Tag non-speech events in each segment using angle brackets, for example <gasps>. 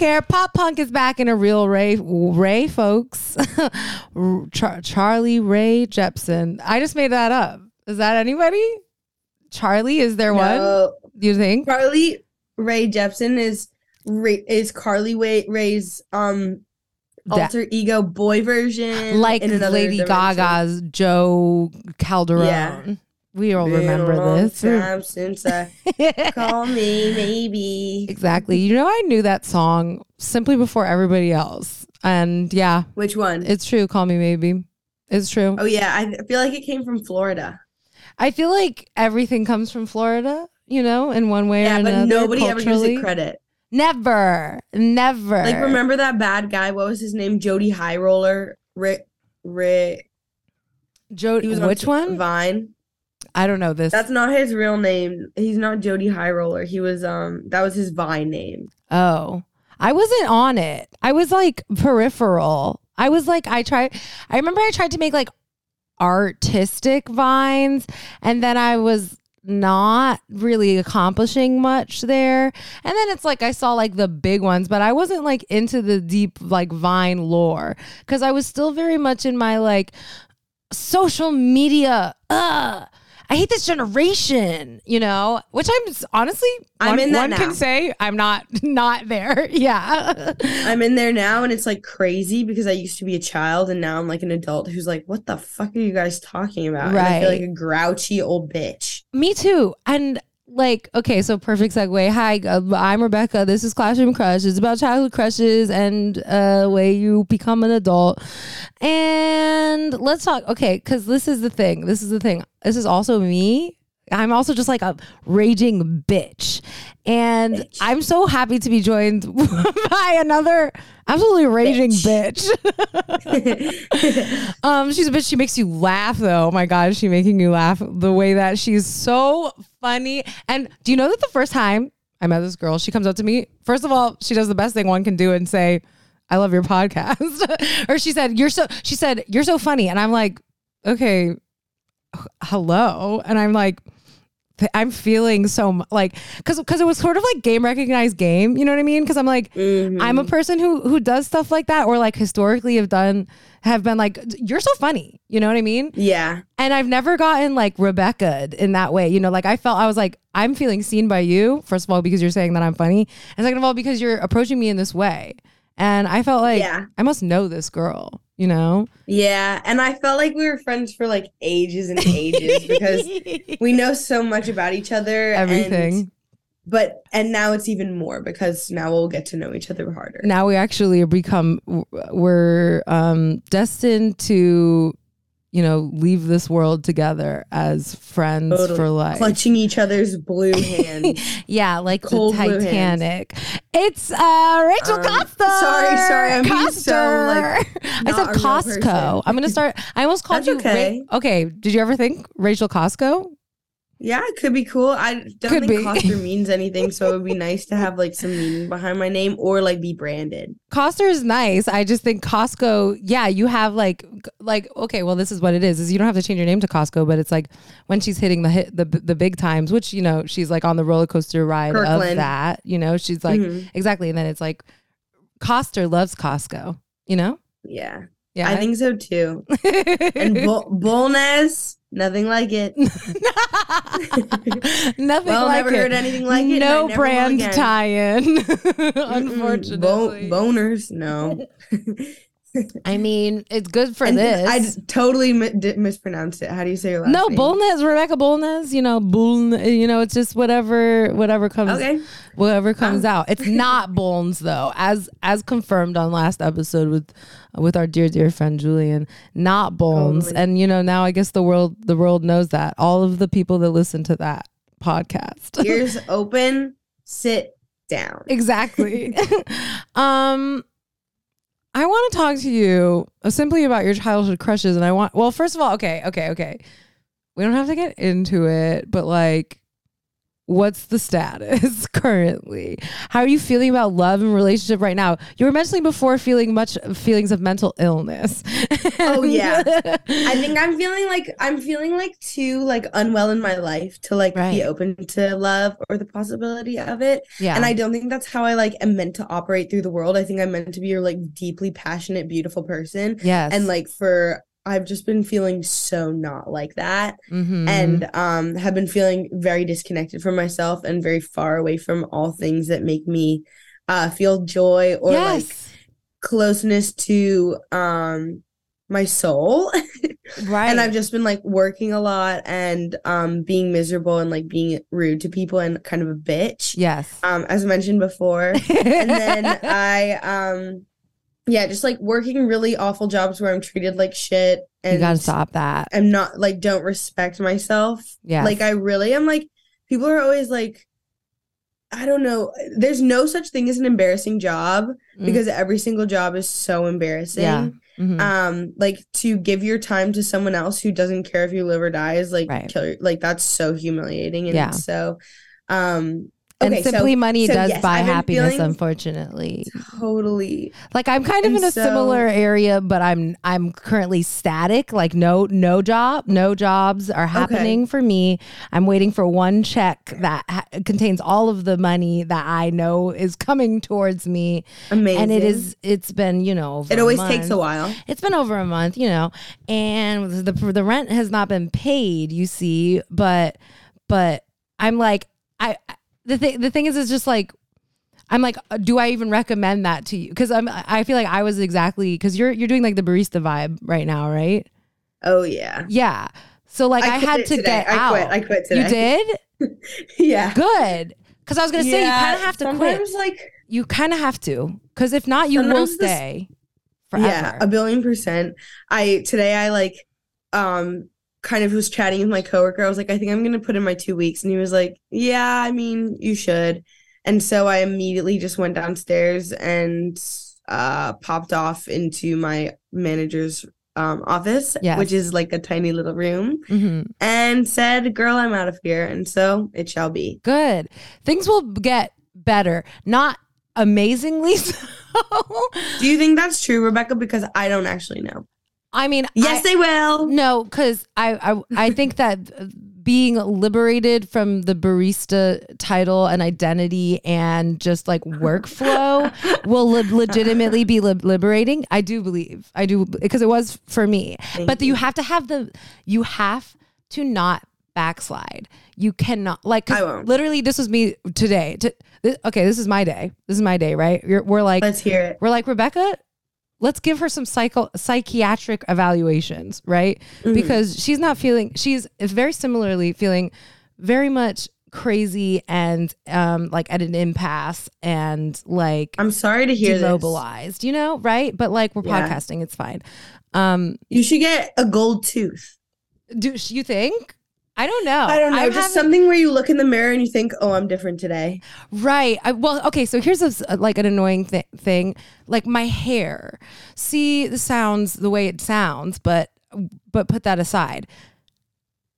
care. Pop punk is back in a real Ray, Ray, folks. <laughs> Char- Charlie Ray Jepsen. I just made that up. Is that anybody? Charlie, is there one? Do you think? Charlie Ray Jepsen is Ray, is Carly Way, Ray's um That- alter ego boy version, like Lady dimension. Gaga's Jo Calderone. Yeah. We all Been remember long this. <laughs> Time since I call me maybe. exactly. You know, I knew that song simply before everybody else. And yeah, Which one? it's true. Call me maybe. It's true. oh yeah, I feel like it came from Florida. I feel like everything comes from Florida, you know, in one way or Yeah, but another. nobody ever gives culturally. it credit. Never, never. Like remember that bad guy? What was his name? Jody High Roller. Rick. Rick. On Which one? Vine. I don't know this. That's not his real name. He's not Jody High Roller. He was um. That was his Vine name. Oh, I wasn't on it. I was like peripheral. I was like, I tried, I remember I tried to make like artistic vines and then I was not really accomplishing much there. And then it's like I saw like the big ones, but I wasn't like into the deep like vine lore because I was still very much in my like social media. Ugh. I hate this generation, you know, which I'm honestly, I'm one, in that one can say I'm not <laughs> not there. <laughs> Yeah. I'm in there now, and it's like crazy because I used to be a child, and now I'm like an adult who's like, "What the fuck are you guys talking about?" And I feel like a grouchy old bitch. Me too. And like, okay, so perfect segue. Hi, uh, I'm Rebecca. This is Classroom Crush. It's about childhood crushes and uh, way you become an adult. And let's talk. Okay, because this is the thing. This is the thing. This is also me. I'm also just like a raging bitch. And Bitch. I'm so happy to be joined <laughs> by another absolutely raging bitch. <laughs> Um, she's a bitch. She makes you laugh, though. Oh my god, is she making you laugh the way that she's so funny. And do you know that the first time I met this girl, she comes up to me. First of all, she does the best thing one can do and say, "I love your podcast," <laughs> or she said, "You're so." She said, "You're so funny," and I'm like, "Okay, hello," and I'm like. I'm feeling so like because because it was sort of like game recognized game, you know what I mean? Because I'm like, Mhm. I'm a person who who does stuff like that, or like historically have done have been like, you're so funny, you know what I mean? yeah, And I've never gotten like Rebecca in that way, you know. Like I felt I was like, I'm feeling seen by you. First of all, because you're saying that I'm funny, and second of all, because you're approaching me in this way, and I felt like Yeah. I must know this girl, you know. yeah, and I felt like we were friends for like ages and ages because we <laughs> know so much about each other. and- everything. but and now it's even more because now we'll get to know each other harder. now we actually become we're um destined to you know leave this world together as friends Totally. for life. Clutching each other's blue <laughs> hands. yeah like Cold the titanic. It's uh rachel Um, costa sorry, sorry, I'm being so, like, i said costco. i'm gonna start i almost <laughs> called That's you Ra- okay. okay did you ever think rachel costco Yeah, it could be cool. I don't Could think be. Coster means <laughs> anything, so it would be nice to have like some meaning behind my name or like be branded. Coster is nice. I just think Costco, yeah, you have like like okay, well this is what it is. Is you don't have to change your name to Costco, but it's like when she's hitting the hit the the big times, which you know, she's like on the roller coaster ride of that, you know, she's like Mhm. exactly and then it's like Coster loves Costco, you know? Yeah, Yeah. I think so too. <laughs> And Bol- Bolnez, nothing like it. <laughs> <laughs> Nothing well, like never it. heard anything like it. no brand tie-in, <laughs> unfortunately. Bo- boners, no. I mean, it's good for And this. I totally mi- did mispronounced it. How do you say your last no, name? Bolnez, Rebecca Bolnez, you know, Bull, you know, it's just whatever, whatever comes, Okay. whatever comes Oh. out. It's <laughs> not Bolnes though, as as confirmed on last episode with with our dear dear friend Julian, not Bolnes. Totally. And you know, now I guess the world the world knows that all of the people that listen to that podcast. Ears <laughs> open, sit down. exactly. <laughs> um I want to talk to you uh, simply about your childhood crushes and I want well first of all okay okay okay. We don't have to get into it but like what's the status <laughs> currently? How are you feeling about love and relationship right now? You were mentioning before feeling much feelings of mental illness. Oh <laughs> yeah. I think I'm feeling like I'm feeling like too like unwell in my life to like Right. be open to love or the possibility of it. yeah. And I don't think that's how I like am meant to operate through the world. I think I'm meant to be a like deeply passionate, beautiful person. yes. And like for I've just been feeling so not like that. Mhm. and um have been feeling very disconnected from myself and very far away from all things that make me uh feel joy or like closeness to um my soul right. <laughs> and i've just been like working a lot and um being miserable and like being rude to people and kind of a bitch yes. um as mentioned before <laughs> and then i um yeah just like working really awful jobs where i'm treated like shit and you gotta stop that. i'm not like don't respect myself Yeah. like I really am like people are always like I don't know. There's no such thing as an embarrassing job Mm. because every single job is so embarrassing. Yeah. Mhm. Um like to give your time to someone else who doesn't care if you live or die is like Right. kill your, like that's so humiliating and Yeah. so um and okay, so simply money so does yes, buy happiness, unfortunately. totally Like I'm kind of And in a so- similar area, but I'm I'm currently static. Like no no job, no jobs are happening for me. I'm waiting for one check that ha- contains all of the money that I know is coming towards me, amazing. and it is it's been you know over it always a takes a while. It's been over a month, you know, and the the rent has not been paid. You see, but but I'm like I I- the thing the thing is is just like I'm like, uh, do I even recommend that to you? Because I'm I feel like I was exactly because you're you're doing like the barista vibe right now, right? Oh yeah. Yeah. So like I, quit had to today. get I out. quit. I quit today. you did <laughs> yeah. good because I was gonna say you kind of have to quit. sometimes, like You kind of have to because if not, you will Sometimes this- stay forever. Yeah, a billion percent. I today I like um kind of was chatting with my coworker. I was like, I think I'm gonna put in my two weeks, and he was like, Yeah, I mean, you should. And so I immediately just went downstairs and uh popped off into my manager's um office, Yes. which is like a tiny little room, hmm and said, Girl, I'm out of here. And so it shall be. Good. Things will get better. Not amazingly <laughs> so. Do you think that's true, Rebecca? Because I don't actually know. I mean, Yes, I, they will. no, because I, I I think that being liberated from the barista title and identity and just like workflow will le- legitimately be li- liberating. I do believe. I do because it was for me. Thank but you. you have to have the you have to not backslide. You cannot like I won't. literally this was me today. To, this, okay, this is my day. This is my day, right? You're, we're like Let's hear it. we're like Rebecca. Let's give her some psycho psychiatric evaluations, right? Mhm. Because she's not feeling. She's very similarly feeling very much crazy and um like at an impasse and like I'm sorry to hear this. demobilized. You know, right? But like we're Yeah. podcasting, it's fine. Um, You should get a gold tooth. do you think? I don't know. I don't know, just haven't- something where you look in the mirror and you think, "Oh, I'm different today." Right. I, well, okay. So here's a s uh, like an annoying thi- thing, like my hair. See, the sounds the way it sounds, but but put that aside.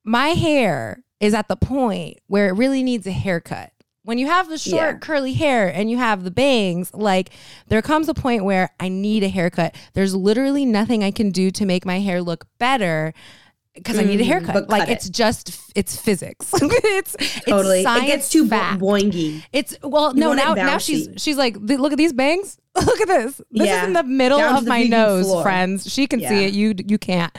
My hair is at the point where it really needs a haircut. When you have the short Yeah. curly hair and you have the bangs, like there comes a point where I need a haircut. There's literally nothing I can do to make my hair look better because I need a Mm, haircut. but Like cut it. it's just it's physics. <laughs> it's Totally, It's it gets too fact. boingy. It's well, You no. Now, now she's she's like, look at these bangs. <laughs> look at this. This Yeah. is in the middle Down of the my nose, floor. friends. She can see it. You you can't.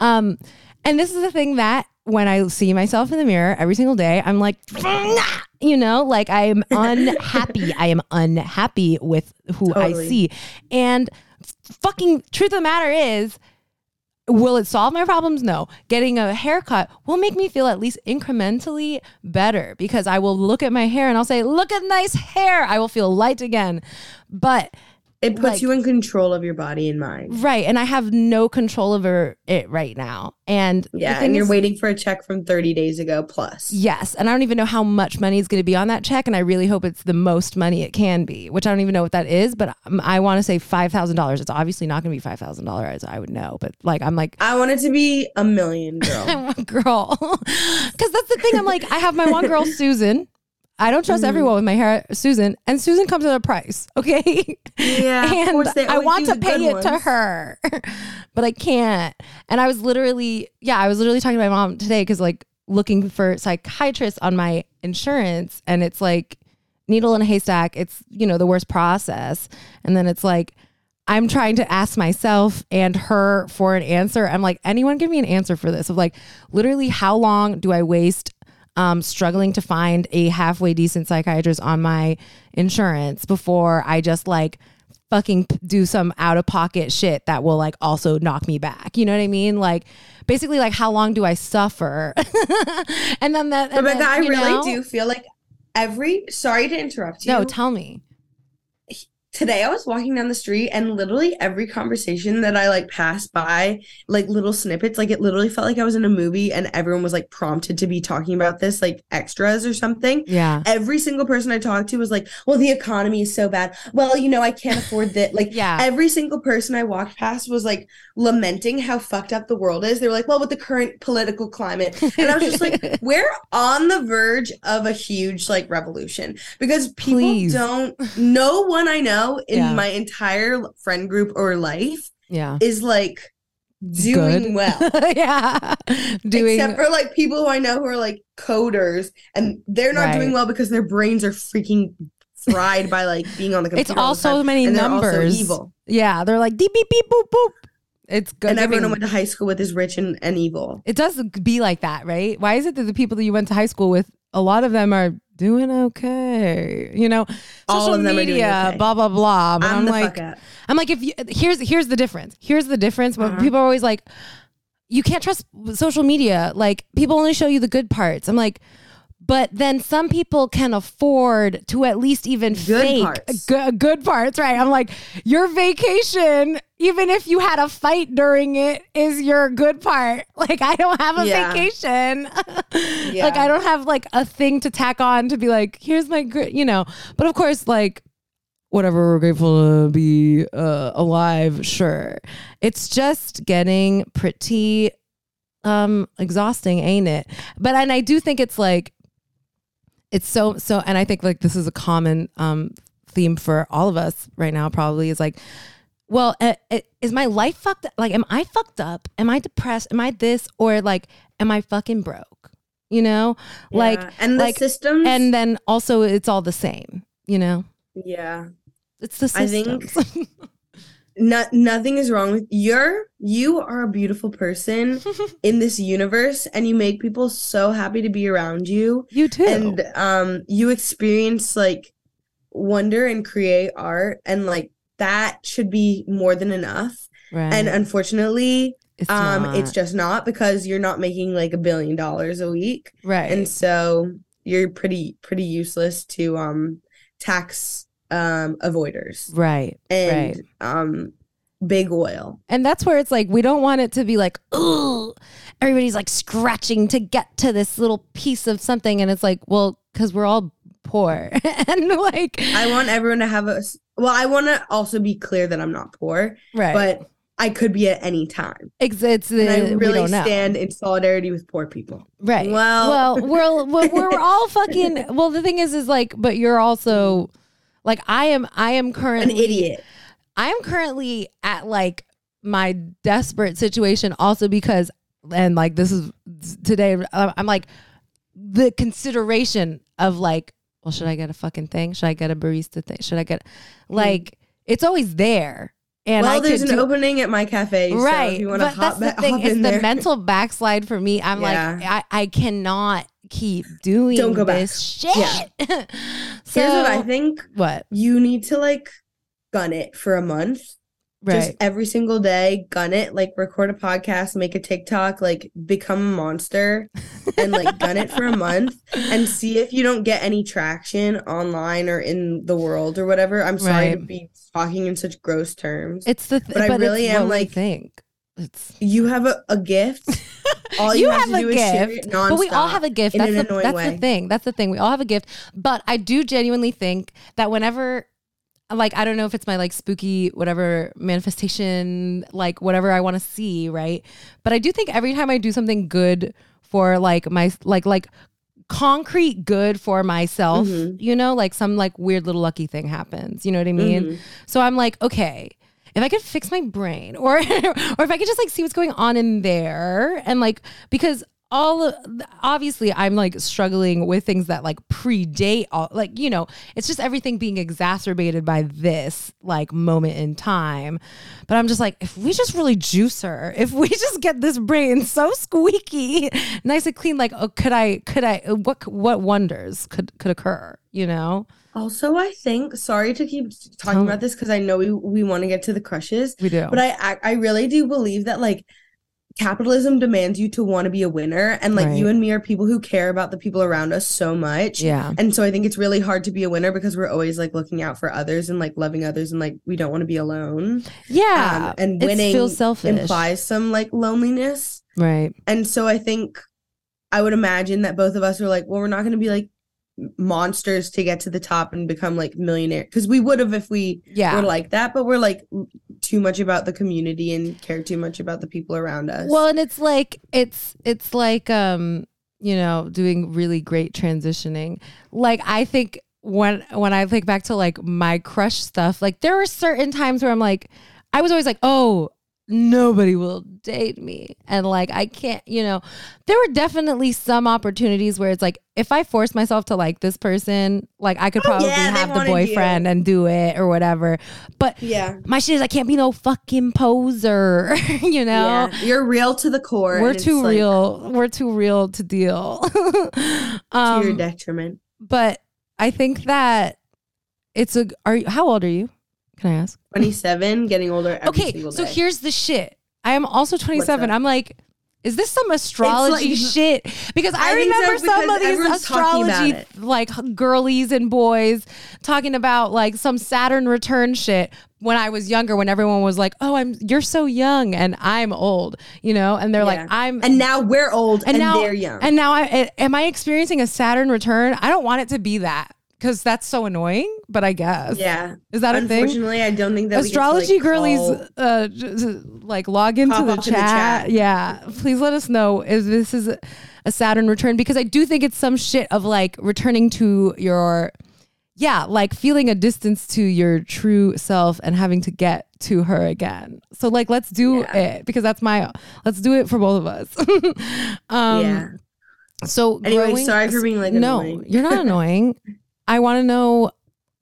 Um, and this is the thing that when I see myself in the mirror every single day, I'm like, "Nah," you know, like I am <laughs> unhappy. I am unhappy with who I see, and fucking truth of the matter is. Will it solve my problems? No. Getting a haircut will make me feel at least incrementally better because I will look at my hair and I'll say, Look at nice hair. I will feel light again. But, It puts Like- you in control of your body and mind. right. And I have no control over it right now. And Yeah, and you're is- waiting for a check from 30 days ago plus. Yes. And I don't even know how much money is going to be on that check. And I really hope it's the most money it can be, which I don't even know what that is. But um, I want to say $5,000. It's obviously not going to be $5,000. I would know. But like, I'm like, I want it to be a million, <laughs> girl. Girl. <laughs> Because that's the thing. I'm like, I have my one girl, <laughs> Susan, I don't trust Mhm. everyone with my hair, Susan, and Susan comes at a price, <laughs> okay? Yeah, of and course, they I want to pay it to her, <laughs> but I can't. And I was literally, yeah, I was literally talking to my mom today because like looking for psychiatrists on my insurance, and it's like needle in a haystack. It's you know the worst process, and then it's like. I'm trying to ask myself and her for an answer. I'm like, anyone give me an answer for this? Of like, literally, how long do I waste um, struggling to find a halfway decent psychiatrist on my insurance before I just like fucking do some out of pocket shit that will like also knock me back. You know what I mean? Like basically like how long do I suffer? <laughs> and then that and Rebecca, then, I really know- do feel like every sorry to interrupt you. No, tell me. Today I was walking down the street and literally every conversation that I like passed by, like little snippets, like it literally felt like I was in a movie and everyone was like prompted to be talking about this, like extras or something. Yeah. Every single person I talked to was like, well, the economy is so bad. Well, you know, I can't afford that. <laughs> Like, Yeah. every single person I walked past was like lamenting how fucked up the world is. They were like, well, with the current political climate. And I was just like, <laughs> we're on the verge of a huge like revolution because people Please. don't, no one I know in Yeah. my entire friend group or life yeah. is like doing Good. well. <laughs> yeah. Doing Except for like people who I know who are like coders and they're not Right. doing well because their brains are freaking fried by like <laughs> being on the computer. it's all so time, many and they're also numbers. evil. Yeah. They're like beep beep beep boop boop. It's good. And everyone I went to high school with is rich and, and evil. it does be like that, right? Why is it that the people that you went to high school with, a lot of them are doing okay? You know, All social of them are doing media, okay. blah blah blah. But I'm, I'm, like. I'm like, if you here's here's the difference. Here's the difference. When Uh-huh. people are always like, you can't trust social media. Like people only show you the good parts. I'm like. But then some people can afford to at least even Good fake parts. Good, good parts, right? I'm like, your vacation, even if you had a fight during it, is your good part. <laughs> Like, I don't have a Yeah. vacation. <laughs> Yeah. Like, I don't have like a thing to tack on to be like, here's my good, you know. But of course, like, whatever we're grateful to be uh, alive sure it's just getting pretty um exhausting ain't it but and i do think it's like it's so so and i think like this is a common um theme for all of us right now probably is like well uh, is my life fucked up like am i fucked up am i depressed am i this or like am i fucking broke you know like Yeah. and the like systems and then also it's all the same you know yeah. it's the I think- systems. <laughs> No, nothing is wrong with you're you are a beautiful person <laughs> in this universe and you make people so happy to be around you you too. and um you experience like wonder and create art and like that should be more than enough right. and unfortunately it's um not. it's just not because you're not making like a billion dollars a week right. and so you're pretty pretty useless to um tax um avoiders right. and Right. um big oil And that's where it's like we don't want it to be like, oh, everybody's like scratching to get to this little piece of something. And it's like, well, because we're all poor. <laughs> and like i want everyone to have a. well i want to also be clear that i'm not poor right. but i could be at any time it's, it's and i really stand in solidarity with poor people Right. Well- well, we're, we're we're all <laughs> fucking. Well, the thing is, is like, but you're also like I am. I am currently an idiot. I am currently at like my desperate situation also because and like this is today uh, I'm like the consideration of like well should I get a fucking thing? Should I get a barista thing? Should I get like it's always there. And well I there's an do, opening at my cafe so right if you want to hop, that's the thing <laughs> hop it's the there. mental backslide for me. I'm Yeah. like I, I cannot keep doing Don't go back. this shit Yeah. <laughs> so here's what i think. what? You need to like gun it for a month. Just right. every single day gun it like record a podcast make a tiktok like become a monster and like gun it for a month <laughs> and see if you don't get any traction online or in the world or whatever. I'm sorry to be talking in such gross terms it's the th- But I really am, like, think it's you have a, a gift <laughs> all you, You have, have to a do is share it gift. But we all have a gift. That's, the, that's way. the thing. That's the thing. We all have a gift. But I do genuinely think that whenever, like, I don't know if it's my like spooky, whatever manifestation, like whatever I want to see, right? But I do think every time I do something good for like my, like, like, concrete good for myself, Mhm. you know, like some like weird little lucky thing happens. You know what I mean? Mhm. So I'm like, okay, if I could fix my brain or <laughs> or if I could just like see what's going on in there and like because all of, obviously I'm like struggling with things that like predate all like you know it's just everything being exacerbated by this like moment in time. But I'm just like if we just really juice her if we <laughs> just get this brain so squeaky <laughs> nice and clean like oh, could I could I uh, what what wonders could could occur you know? Also, I think sorry to keep talking me. about this because I know we we want to get to the crushes, we do. but I I really do believe that like capitalism demands you to want to be a winner, and like Right. you and me are people who care about the people around us so much. yeah And so I think it's really hard to be a winner because we're always like looking out for others and like loving others and like we don't want to be alone. yeah Um, and winning feels selfish implies some like loneliness. right And so I think I would imagine that both of us are like, well, we're not going to be like monsters to get to the top and become like millionaire because we would have if we yeah were like that, but we're like too much about the community and care too much about the people around us. Well, and it's like it's it's like um, you know, doing really great transitioning. Like I think when when I think back to like my crush stuff, like there were certain times where I'm like I was always like, "Oh, nobody will date me." And like I can't, you know, there were definitely some opportunities where it's like if I force myself to like this person, like I could Oh, probably yeah, have the wanted you. boyfriend and do it or whatever. But yeah. my shit is I can't be no fucking poser, <laughs> you know? Yeah. You're real to the core. we're too like, real we're too real to deal <laughs> to your um detriment. but i think that it's a are you how old are you can i ask 27, getting older every okay so here's the shit i am also 27 i'm like is this some astrology like- shit? Because I, I think so, remember some of these everyone's talking about astrology like girlies and boys talking about like some Saturn return shit when I was younger when everyone was like, "Oh, I'm you're so young and I'm old," you know? And they're Yeah. like, "I'm and now we're old and, now they're young. And now, I, am I experiencing a Saturn return? I don't want it to be that because that's so annoying. But I guess, yeah. is that a thing? Unfortunately, I don't think that Astrology we get to, like, girlies, call- uh, j- j- like log into the chat. the chat. Yeah, please let us know if this is a Saturn return because I do think it's some shit of like returning to your, yeah, like feeling a distance to your true self and having to get to her again. So like, let's do Yeah. it because that's my. Let's do it for both of us. <laughs> um, yeah. so Anyway, growing- sorry for being like no, annoying. you're not <laughs> annoying. I want to know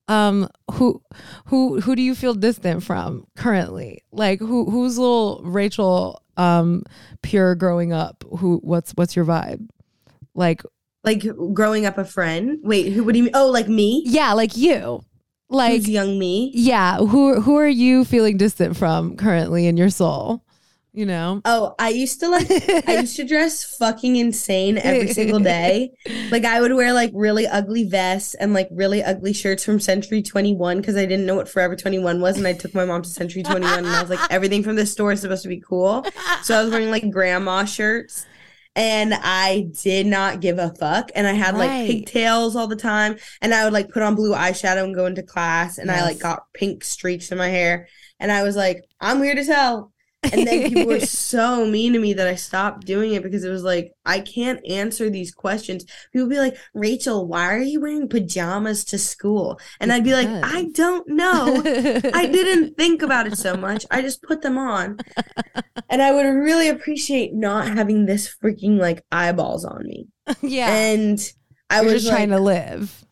um who who who do you feel distant from currently? Like who who's little Rachel um pure growing up? Who what's what's your vibe? Like Like growing up a friend. Wait, who? What do you mean? Oh, like me? yeah, like you. Like Who's young me? yeah, who who are you feeling distant from currently in your soul? You know? Oh, I used to like. I used to dress <laughs> fucking insane every single day. Like I would wear like really ugly vests and like really ugly shirts from Century 21 because I didn't know what Forever 21 was and I took my mom to Century 21 and I was like <laughs> everything from this store is supposed to be cool. So I was wearing like grandma shirts and I did not give a fuck and I had like Right. pigtails all the time and I would like put on blue eyeshadow and go into class and I like got pink streaks in my hair and I was like I'm weird as hell. And then people were <laughs> so mean to me that I stopped doing it because it was like, I can't answer these questions. People would be like, Rachel, why are you wearing pajamas to school? And I'd be like, I don't know. I <laughs> didn't think about it so much. I just put them on. And I would really appreciate not having this freaking like eyeballs on me. <laughs> yeah. And I You're was just trying to live.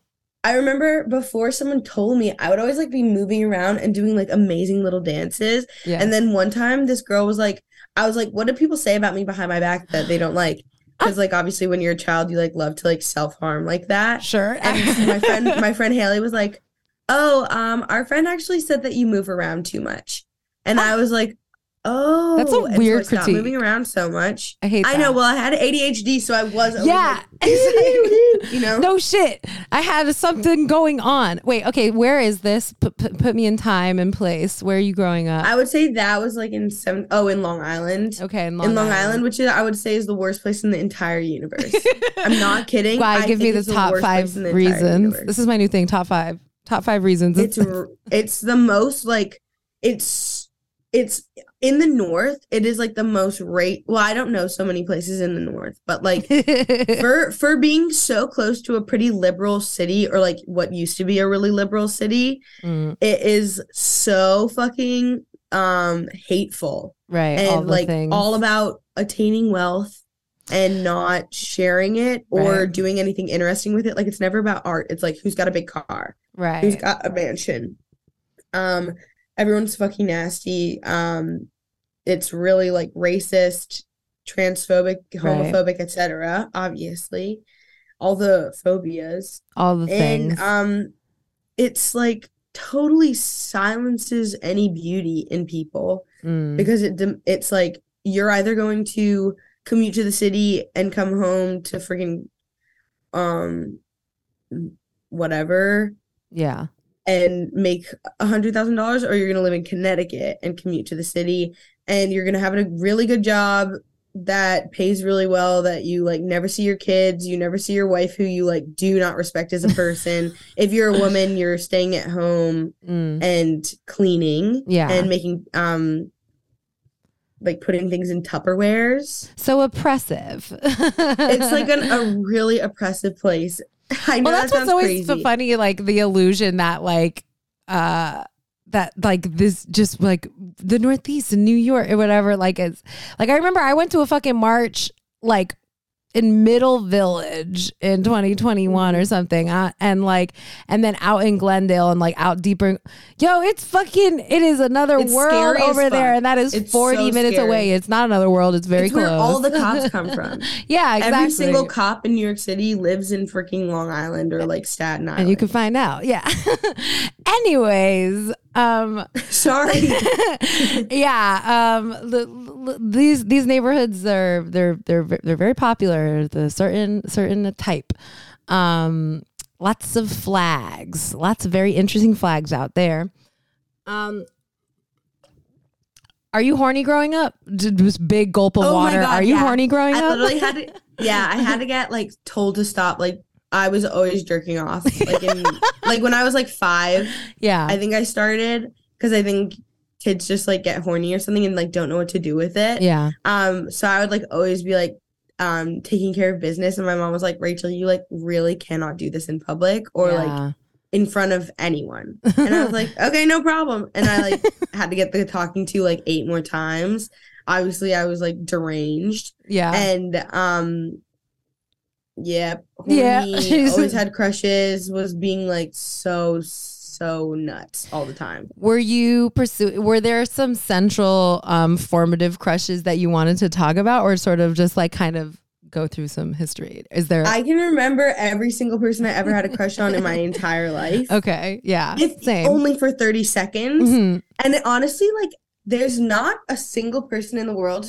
I remember before someone told me, I would always like be moving around and doing like amazing little dances. And then one time, this girl was like, I was like, what do people say about me behind my back that they don't like? <gasps> Because like obviously, when you're a child, you like love to like self harm like that. sure. And <laughs> my friend, my friend Haley was like, "Oh, um, our friend actually said that you move around too much," and I was like, "Oh, That's a oh, so weird I critique. Moving around so much. I hate I know. Well, I had ADHD, so I was. Yeah. like, <laughs> you know. <laughs> no shit. I had something going on. Wait, okay, where is this? Put, put, put me in time and place. Where are you growing up? I would say that was like in seven oh in Long Island. okay, in Long, in Long Island, which is, I would say is the worst place in the entire universe. <laughs> I'm not kidding. Why? I Give me the top worst five the reasons. This is my new thing. Top five. Top five reasons. it's it's the most like it's it's in the north it is like the most rate well i don't know so many places in the north but like <laughs> for for being so close to a pretty liberal city or like what used to be a really liberal city Mm, it is so fucking um hateful right. and the like things. all about attaining wealth and not sharing it or Right. doing anything interesting with it like it's never about art it's like who's got a big car right who's got a mansion um everyone's fucking nasty um it's really like racist transphobic Right. homophobic etc obviously all the phobias all the and things. um it's like totally silences any beauty in people Mm, because it it's like you're either going to commute to the city and come home to freaking um whatever yeah. And make a hundred thousand dollars or you're gonna live in Connecticut and commute to the city and you're gonna have a really good job that pays really well that you like never see your kids you never see your wife who you like do not respect as a person <laughs> if you're a woman you're staying at home Mm, and cleaning Yeah. and making um like putting things in tupperwares so oppressive. it's like an, a <laughs> really oppressive place <laughs> i know well, that's that what's always so funny, like the illusion that like uh that like this just like the Northeast and New York or whatever. Like it's like I remember I went to a fucking march like in Middle Village in 2021 Mm-hmm. or something, uh, and like, and then out in Glendale and like out deeper. Yo, it's fucking. It is another It's world over there, and that is It's 40 so minutes scary. away. It's not another world. It's very it's close. where all the cops <laughs> come from yeah, exactly. Every single cop in New York City lives in freaking Long Island or like Staten Island. and you can find out. Yeah. <laughs> Anyways, um <laughs> Sorry. yeah, um the, l- these these neighborhoods are they're they're they're very popular, the certain certain type. Um lots of flags, lots of very interesting flags out there. Um are you horny growing up? Did this big gulp of Oh water. God, are you yeah. horny growing I up? literally had to <laughs> Yeah, I had to get like told to stop. Like I was always jerking off. Like in like when I was like five, yeah. I think I started because I think kids just like get horny or something and like don't know what to do with it. yeah. Um, so I would like always be like um taking care of business and my mom was like, Rachel, you like really cannot do this in public or like in front of anyone. <laughs> And I was like, okay, no problem. And I like <laughs> had to get the talking to like eight more times. Obviously, I was like deranged. yeah. And um yeah, Yeah. <laughs> always had crushes, was being like so so nuts all the time. Were you pursue? Were there some central um, formative crushes that you wanted to talk about, or sort of just like kind of go through some history? Is there? I can remember every single person I ever had a crush on in my entire life. okay, yeah, If same. only for 30 seconds. Mhm. And it, honestly, like, there's not a single person in the world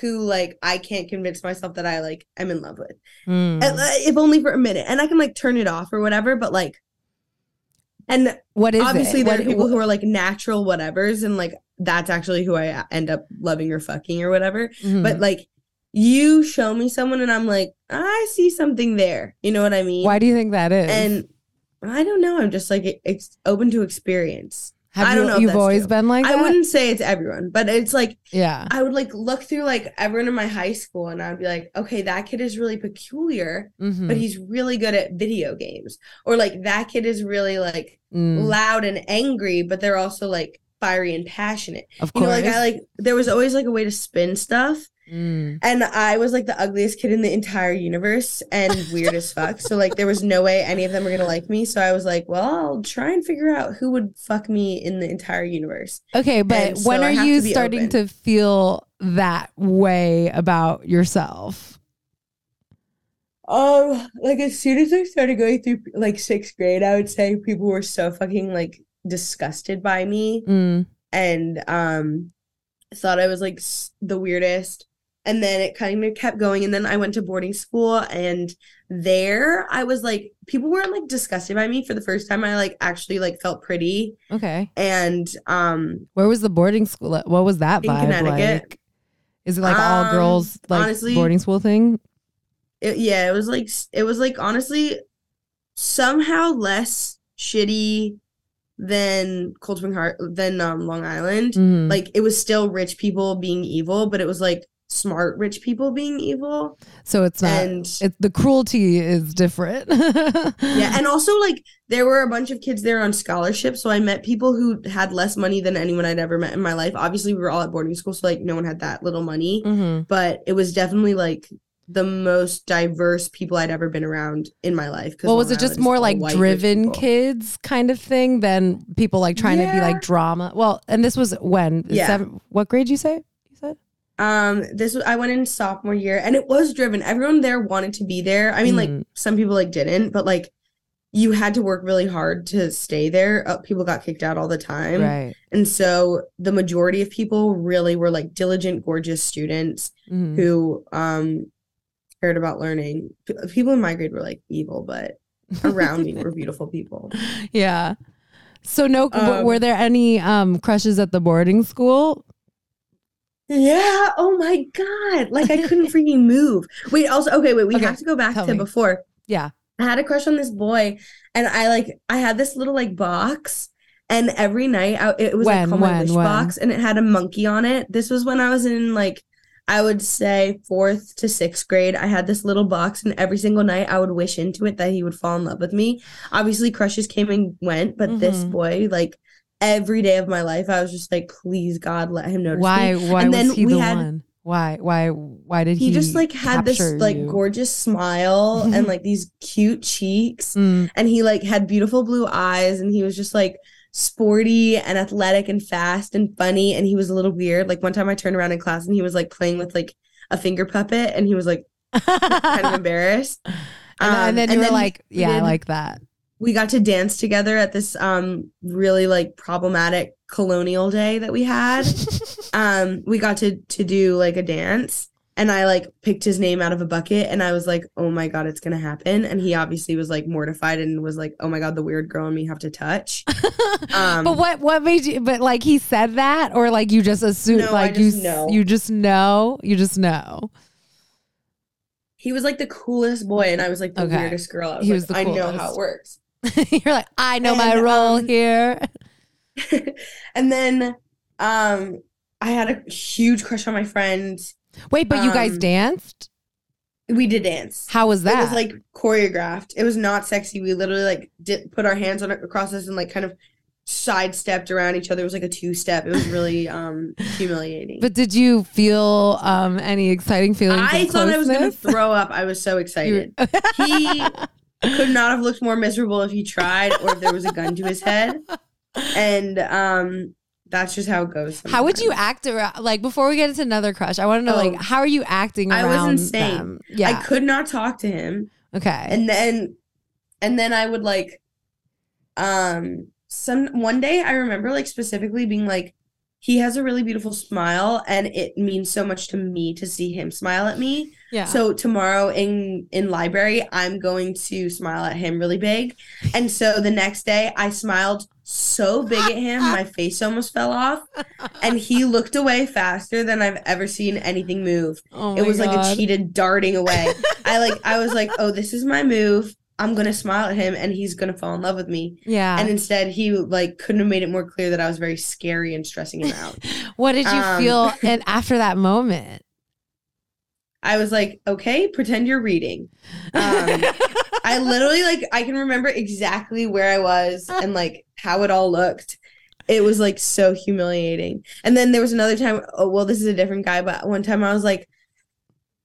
who, like, I can't convince myself that I, like, am in love with. Mm. If only for a minute. And I can, like, turn it off or whatever, but, like, and What is obviously it? there What- are people who are, like, natural whatevers, and, like, that's actually who I end up loving or fucking or whatever. Mhm. But, like, you show me someone and I'm like, I see something there. You know what I mean? why do you think that is? And I don't know. I'm just, like, it's open to experience. Have I don't know if You've always true. been like I wouldn't say it's everyone, but it's like yeah. I would like look through like everyone in my high school and I'd be like, okay, that kid is really peculiar, Mhm. but he's really good at video games. Or like that kid is really like Mm, loud and angry, but they're also like fiery and passionate. of You know, course. like I like there was always like a way to spin stuff. Mm. And I was like the ugliest kid in the entire universe and <laughs> weird as fuck. So like there was no way any of them were gonna like me. So I was like, well, I'll try and figure out who would fuck me in the entire universe. Okay, but so when are you to starting open. to feel that way about yourself? Um, like as soon as I started going through like sixth grade, I would say people were so fucking like disgusted by me Mm. and um thought I was like s- the weirdest. And then it kind of kept going. And then I went to boarding school, and there I was like, people weren't like disgusted by me for the first time. I like actually like felt pretty. Okay. And um, Where was the boarding school? at? What was that In vibe Connecticut. like? Is it like all Um, girls like honestly- boarding school thing? it, yeah, it was like it was like honestly somehow less shitty than Cold Spring Heart than um, Long Island. Mhm. Like it was still rich people being evil, but it was like smart rich people being evil. so it's not. and it, the cruelty is different. <laughs> yeah, and also like there were a bunch of kids there on scholarship, so I met people who had less money than anyone I'd ever met in my life. Obviously, we were all at boarding school, so like no one had that little money, Mhm. but it was definitely like the most diverse people I'd ever been around in my life. Well, was it just is more like driven kids kind of thing than people like trying to be like drama? Well, and this was when Yeah. seven, what grade you say? Um, this I went in sophomore year, and it was driven. Everyone there wanted to be there. I mean, like Mhm. some people like didn't, but like you had to work really hard to stay there. Uh, people got kicked out all the time, right. and so the majority of people really were like diligent, gorgeous students Mhm. who um cared about learning. P- people in my grade were like evil, but around me were beautiful <laughs> people. Yeah. So no, Um, were there any um crushes at the boarding school? Yeah. Oh my god. Like I couldn't <laughs> freaking move. Wait. Also, okay. Wait. We Okay, have to go back to me. before. Yeah. I had a crush on this boy, and I like I had this little like box, and every night I, it was like When, my wish when? box, and it had a monkey on it. This was when I was in like I would say fourth to sixth grade. I had this little box, and every single night I would wish into it that he would fall in love with me. Obviously, crushes came and went, but this Mhm. boy, like every day of my life, I was just like, please God, let him notice Why? me. Why And was then he we the had- one? Why? Why? Why did he? He just like had this capture like gorgeous smile and <laughs> like these cute cheeks Mm, and he like had beautiful blue eyes and he was just like sporty and athletic and fast and funny and he was a little weird like one time i turned around in class and he was like playing with like a finger puppet and he was like <laughs> kind of embarrassed and, Um, and then you were we like, yeah, I like that. We got to dance together at this um really like problematic colonial day that we had <laughs> um we got to to do like a dance and i like picked his name out of a bucket and i was like oh my god it's gonna happen and he obviously was like mortified and was like oh my god the weird girl and me have to touch <laughs> um but what? What made you? But like he said that, or like you just assume, No, like you, just s- know. you just know, you just know. he was like the coolest boy and i was like the Okay. weirdest girl i was He like was the i know how it works <laughs> You're like, I know my role um, here. <laughs> and then um i had a huge crush on my friend Wait, but you guys um, danced? we did dance How was that? It was like choreographed. It was not sexy. We literally like did put our hands on it across us and like kind of sidestepped around each other. It was like a two step. It was really <laughs> um humiliating. but did you feel um any exciting feelings? I thought I was gonna throw up. I was so excited. He could not have looked more miserable if he tried or if there was a gun to his head. And um that's just how it goes. How would you act around? Like before we get into another crush, I want to know like Oh. how are you acting I was insane. them? Yeah. I could not talk to him. okay. and then and then i would like um some one day i remember like specifically being like he has a really beautiful smile and it means so much to me to see him smile at me yeah. so tomorrow in in library i'm going to smile at him really big and so the next day i smiled so big at him my <laughs> face almost fell off and he looked away faster than i've ever seen anything move oh it was like a God. cheetah darting away. <laughs> I like I was like, oh, this is my move. I'm gonna smile at him and he's gonna fall in love with me. Yeah. And instead he like couldn't have made it more clear that I was very scary and stressing him out. <laughs> what did you um, feel <laughs> and after that moment? I was like, okay, pretend you're reading. Um, I <laughs> literally like I can remember exactly where I was and like how it all looked. It was like so humiliating. And then there was another time, oh well, this is a different guy, but one time I was like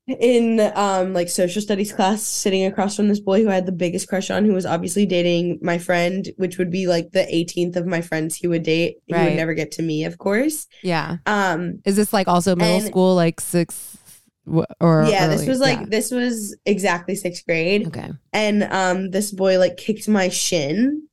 in um like social studies class sitting across from this boy who I had the biggest crush on who was obviously dating my friend, which would be like the 18th of my friends he would date. right. He would never get to me, of course. yeah. Um Is this like also middle And- school, like sixth or yeah, this was like Yeah. this was exactly sixth grade. okay. and um this boy like kicked my shin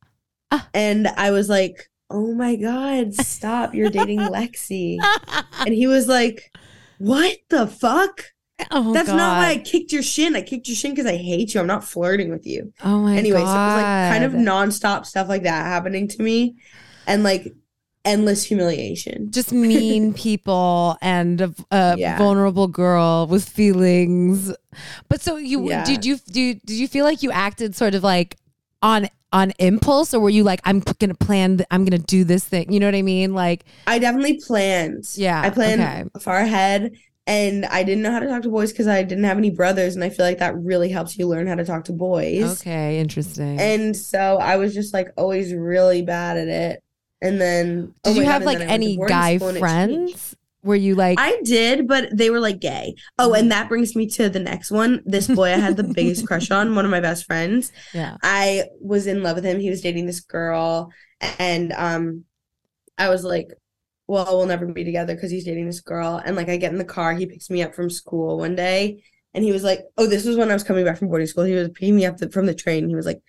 Ah. and i was like oh my god stop you're dating <laughs> lexi <laughs> and he was like what the fuck oh, that's not why i kicked your shin i kicked your shin because i hate you i'm not flirting with you Oh my anyway god. so it was like kind of nonstop stuff like that happening to me and like endless humiliation just mean <laughs> people and a, a Yeah. vulnerable girl with feelings. But so you Yeah. did you do did you feel like you acted sort of like on on impulse, or were you like, I'm gonna plan, th- I'm gonna do this thing? You know what I mean? Like, I definitely planned. Yeah, I planned okay. far ahead. And I didn't know how to talk to boys because I didn't have any brothers. And I feel like that really helps you learn how to talk to boys. okay, interesting. And so I was just like always really bad at it. And then oh Did my you have and like then I went to any guy school and it changed. friends? Were you like, I did, but they were like gay. Oh, and that brings me to the next one. This boy I had the biggest crush on, one of my best friends. <laughs> yeah, I was in love with him. He was dating this girl, and um, I was like, "Well, we'll never be together because he's dating this girl." And like, I get in the car. He picks me up from school one day, and he was like, "Oh, this was when I was coming back from boarding school." He was picking me up the, from the train. He was like,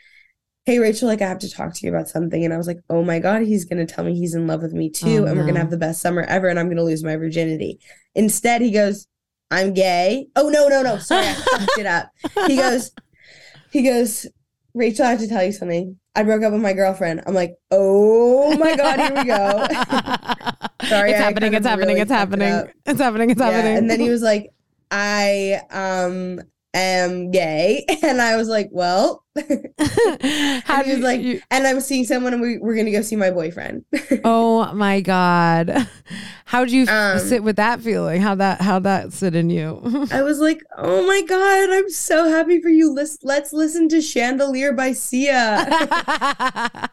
"Hey, Rachel, like I have to talk to you about something." And I was like, "Oh my god, he's gonna tell me he's in love with me oh, too, Oh, and we're gonna have the best summer ever, and I'm gonna lose my virginity." Instead, he goes, "I'm gay." Oh no, no, no! Sorry, I <laughs> fucked it up. He goes, he goes, Rachel, I have to tell you something. I broke up with my girlfriend. I'm like, oh my god, here we go. <laughs> Sorry, it's happening. It's happening. really It's fucked it happening. It's happening. It's Yeah, happening. and then he was like, I um am gay, <laughs> and I was like, well, <laughs> How he was like, you- and I'm seeing someone, and we, we're gonna go see my boyfriend. <laughs> oh my god, how'd you Um, sit with that feeling? How that how that sit in you? I was like, oh my god, I'm so happy for you. Let's let's listen to Chandelier by Sia.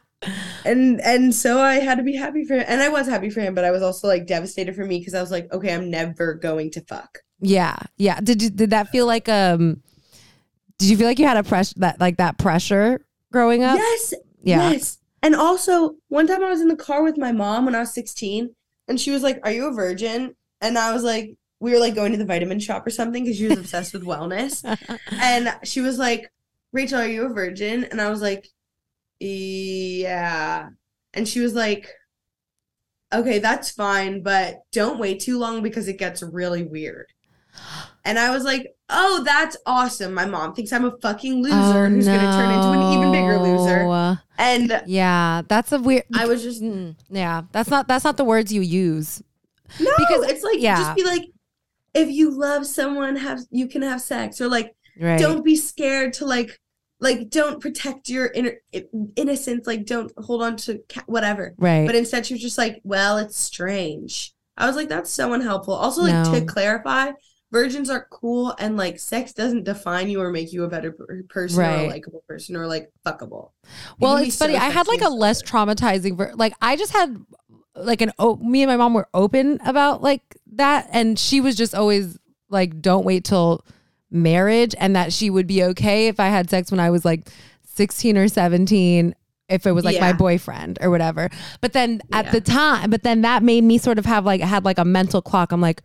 And and so I had to be happy for him, and I was happy for him, but I was also like devastated for me because I was like, okay, I'm never going to fuck. yeah, yeah. Did you did that feel like um? Did you feel like you had a pressure that like that pressure growing up? Yes, Yeah. yes. And also, one time I was in the car with my mom when I was 16, and she was like, "Are you a virgin?" And I was like, we were like going to the vitamin shop or something because she was obsessed with wellness, <laughs> and she was like, "Rachel, are you a virgin?" And I was like, "Yeah," and she was like. Okay, that's fine, but don't wait too long because it gets really weird. And I was like, "Oh, that's awesome. My mom thinks I'm a fucking loser Oh, who's going to turn into an even bigger loser." And Yeah, that's a weird. I was just Mm, yeah, that's not that's not the words you use. no, because- it's like yeah. just be like, if you love someone, have you can have sex, or like Right. don't be scared to like, like don't protect your inner innocence, like don't hold on to ca- whatever. right. But instead, she was just like, well, it's strange. I was like, that's so unhelpful. Also, like No. to clarify, virgins are cool, and like sex doesn't define you or make you a better per- person or a likable person or like fuckable. You Well, it's funny. so I had like a less traumatizing, ver- like I just had like an o- me and my mom were open about like that, and she was just always like, "Don't wait till marriage," and that she would be okay if I had sex when I was like sixteen or seventeen. If it was like my boyfriend or whatever, but then at the time, but then that made me sort of have like had like a mental clock. I'm like,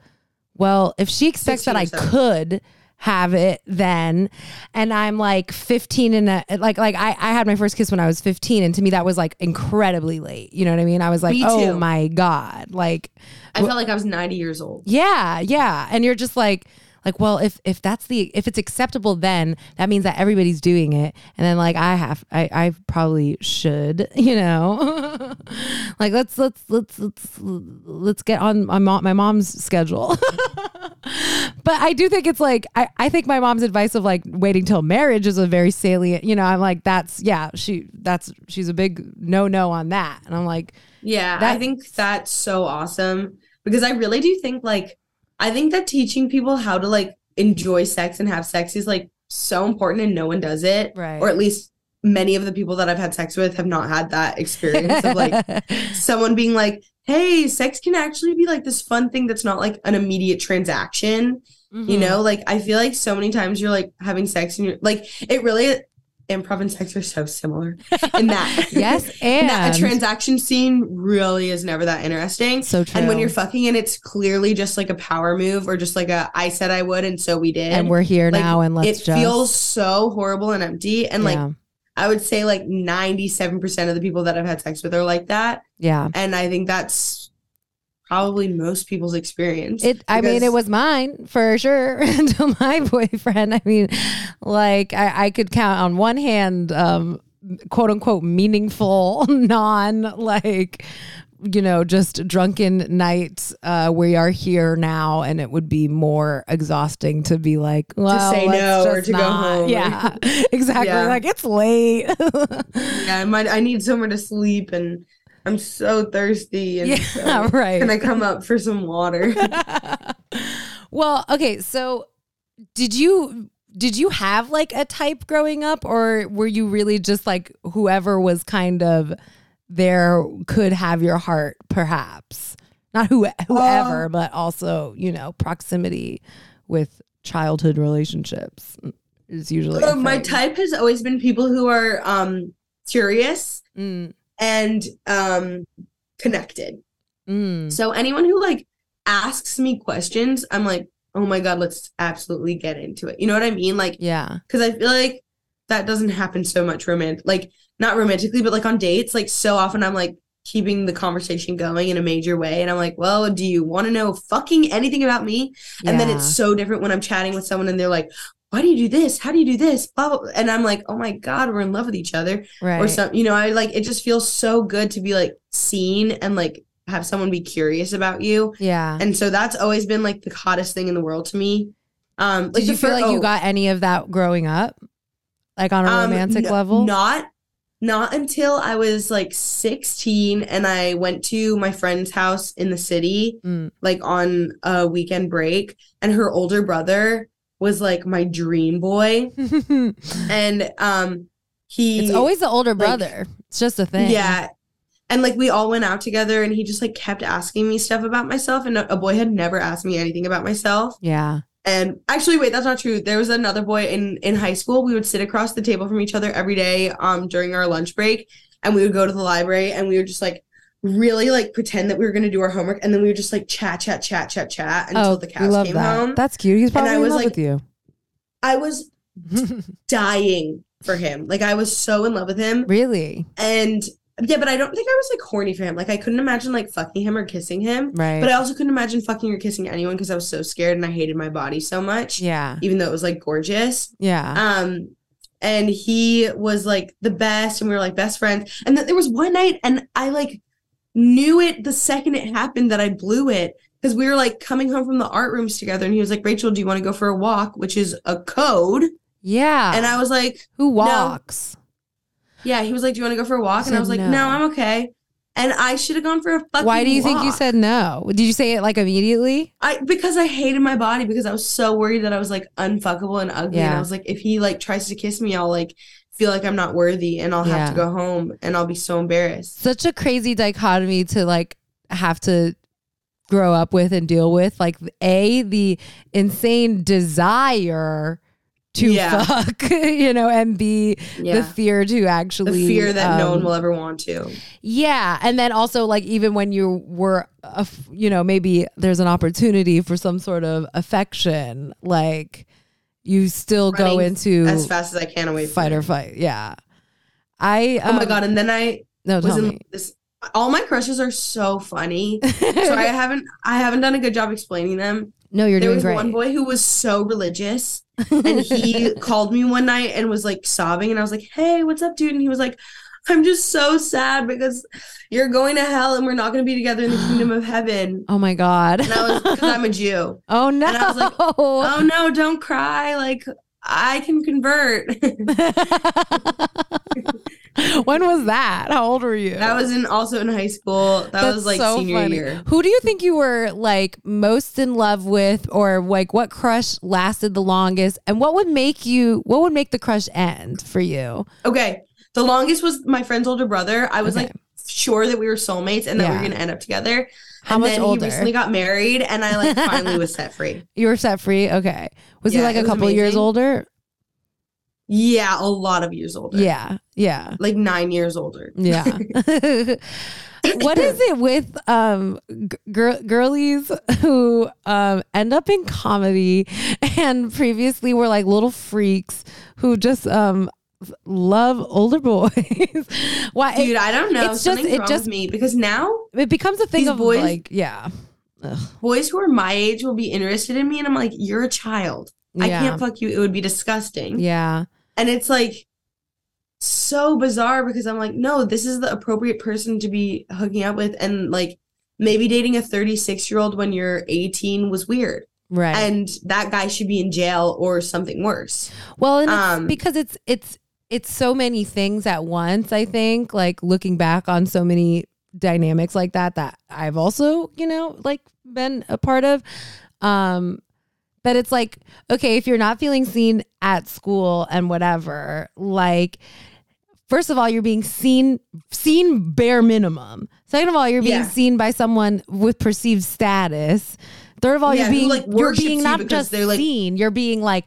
well, if she expects that I could have it then, and I'm like 15 and a, like like I I had my first kiss when I was 15, and to me that was like incredibly late. You know what I mean? I was like, oh my god, like I felt like I was 90 years old. yeah, yeah, and you're just like. Like well, if if that's the if it's acceptable, then that means that everybody's doing it, and then like I have, I I probably should, <laughs> you know, <laughs> like let's let's let's let's let's get on my mom my mom's schedule. <laughs> but I do think it's like I, I think my mom's advice of like waiting till marriage is a very salient. You know, I'm like that's yeah she that's she's a big no no on that, and I'm like Yeah, I think that's so awesome because I really do think like I think that teaching people how to like enjoy sex and have sex is like so important and no one does it. Right. Or at least many of the people that I've had sex with have not had that experience of like <laughs> someone being like, "Hey, sex can actually be like this fun thing that's not like an immediate transaction." Mm-hmm. You know, like I feel like so many times you're like having sex and you're like it really improv and sex are so similar <laughs> in that yes, that and a transaction scene really is never that interesting. so true. And when you're fucking and it's clearly just like a power move or just like a I said I would and so we did. and we're here like, now, and let's it just feels so horrible and empty. And like I would say like 97% of the people that I've had sex with are like that. yeah. And I think that's probably most people's experience. It. I mean, it was mine for sure <laughs> until my boyfriend. I mean, like I, I could count on one hand, um, quote unquote, meaningful, <laughs> non like you know, just drunken nights. Uh, we are here now, and it would be more exhausting to be like, well, to say no or to go home. Yeah, <laughs> exactly. Yeah. Like it's late. Yeah, I might. I need somewhere to sleep, and I'm so thirsty. And yeah, so- <laughs> right. Can I come up for some water? <laughs> well, okay, so did you did you have like a type growing up or were you really just like whoever was kind of there could have your heart perhaps? Not who whoever, but also, you know, proximity with childhood relationships is usually Uh, my type has always been people who are um curious Mm, and um connected. mm. So anyone who like asks me questions, I'm like, oh my god, let's absolutely get into it. You know what I mean? Like, Yeah. because I feel like that doesn't happen so much romantic, like not romantically, but like on dates. Like so often, I'm like keeping the conversation going in a major way, and I'm like, well, do you want to know fucking anything about me? And then it's so different when I'm chatting with someone and they're like, why do you do this? How do you do this? Blah, blah. And I'm like, oh my God, we're in love with each other. right. Or some, you know, I like, it just feels so good to be like seen and like have someone be curious about you. yeah. And so that's always been like the hottest thing in the world to me. Um, like Did you feel fir- like you oh, got any of that growing up? Like on a um, romantic n- level? Not, not until I was like 16 and I went to my friend's house in the city. Mm. like on a weekend break and her older brother was like my dream boy <laughs> and um he it's always the older like- brother. it's just a thing. yeah and like we all went out together and he just like kept asking me stuff about myself and a, a boy had never asked me anything about myself Yeah. and actually wait that's not true there was another boy in in high school we would sit across the table from each other every day um during our lunch break and we would go to the library and we would just like really like pretend that we were going to do our homework and then we would just like chat chat chat chat chat until Oh, the we love came that. home That's cute. He's And I probably in love like- with you. i was <laughs> dying for him like i was so in love with him really? and yeah but i don't think i was like horny for him like i couldn't imagine like fucking him or kissing him Right. but i also couldn't imagine fucking or kissing anyone because i was so scared and i hated my body so much yeah. even though it was like gorgeous Yeah. um and he was like the best and we were like best friends and then there was one night and i like knew it the second it happened that i blew it because we were like coming home from the art rooms together and he was like rachel do you want to go for a walk which is a code yeah. and i was like Who walks? yeah he was like do you want to go for a walk and i was like no. no, i'm okay and i should have gone for a fucking Why do you think you said no? Did you say it like immediately? I because I hated my body because I was so worried that I was like unfuckable and ugly. And Yeah. I was like, if he like tries to kiss me, I'll like feel like I'm not worthy and I'll have Yeah. to go home and I'll be so embarrassed. Such a crazy dichotomy to like have to grow up with and deal with. Like a the insane desire to Yeah. fuck, <laughs> you know, and b Yeah. the fear to actually The fear that no um, one will ever want to. Yeah, and then also like even when you were, a you know, maybe there's an opportunity for some sort of affection, like you still go into As fast as I can away fight or fight. Yeah, I. Oh my um, god! And then I No, was in me. this. All my crushes are so funny. so I <laughs> haven't I haven't done a good job explaining them. no, you're there doing great. There was one boy who was so religious and he <laughs> called me one night and was like sobbing and I was like, "Hey, what's up, dude?" And he was like, <laughs> "I'm just so sad because you're going to hell and we're not going to be together in the kingdom of heaven." <gasps> oh my god. And I was because I'm a Jew. <laughs> oh no. And I was like, <laughs> Oh no, don't cry. Like I can convert. when was that? How old were you? that was in also in high school. That That's was like so senior funny. year. Who do you think you were like most in love with, or like what crush lasted the longest, and what would make you? What would make the crush end for you? Okay. The longest was my friend's older brother. I was Okay. like sure that we were soulmates and that we were gonna end up together. How and much then older? he recently got married and I like finally was <laughs> set free. You were set free. Okay. Was he like a couple years older? Yeah, a lot of years older. Yeah. Yeah. Like nine years older. Yeah. <laughs> <laughs> what is it with um gir- girlies who um end up in comedy and previously were like little freaks who just um love older boys? <laughs> Why Dude, I don't know. it's just- it just- with me because now it, it becomes a thing of boys- like yeah. Ugh. boys who are my age will be interested in me and I'm like, you're a child. I can't fuck you. It would be disgusting. Yeah. And it's like so bizarre because I'm like, no, this is the appropriate person to be hooking up with. And like maybe dating a 36 year old when you're 18 was weird. Right. And that guy should be in jail or something worse. well, and it's um, because it's it's it's so many things at once, I think, like looking back on so many dynamics like that that I've also, you know, like been a part of. Um but it's like, okay, if you're not feeling seen at school and whatever, like first of all, you're being seen seen bare minimum. Second of all, you're being Yeah. seen by someone with perceived status. Third of all, Yeah, you're being like, you're being not because just like- seen, you're being like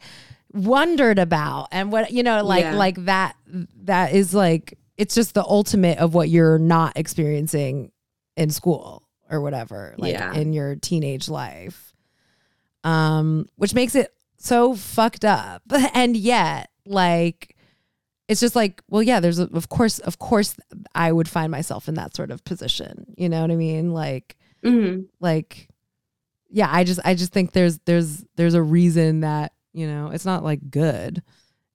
wondered about and what you know like Yeah. like that that is like it's just the ultimate of what you're not experiencing in school or whatever like Yeah. in your teenage life. Um which makes it so fucked up. <laughs> And yet like it's just like well yeah there's a, of course of course i would find myself in that sort of position. You know what i mean? Like hmm like yeah i just i just think there's there's there's a reason that you know it's not like good.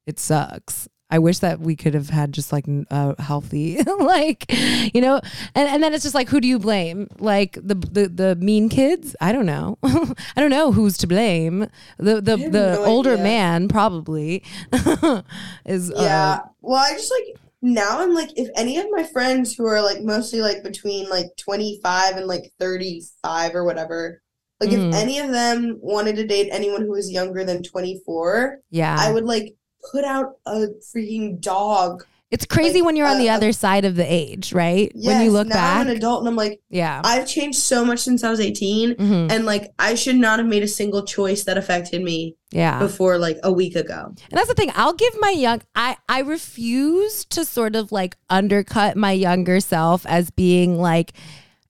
It sucks. I wish that we could have had just like a healthy <laughs> like you know and, and then it's just like who do you blame? Like the the, the mean kids? I don't know. <laughs> I don't know who's to blame. The the, the no older idea. man probably <laughs> is Yeah. uh, well, I just like now I'm like if any of my friends who are like mostly like between like 25 and like 35 or whatever, like Mhm. if any of them wanted to date anyone who was younger than 24, yeah I would like put out a freaking dog. it's crazy like, when you're on the uh, other side of the age right when you look now back I'm an adult and I'm like yeah I've changed so much since I was 18 Mhm. and like I should not have made a single choice that affected me yeah before like a week ago. And that's the thing. I'll give my young I I refuse to sort of like undercut my younger self as being like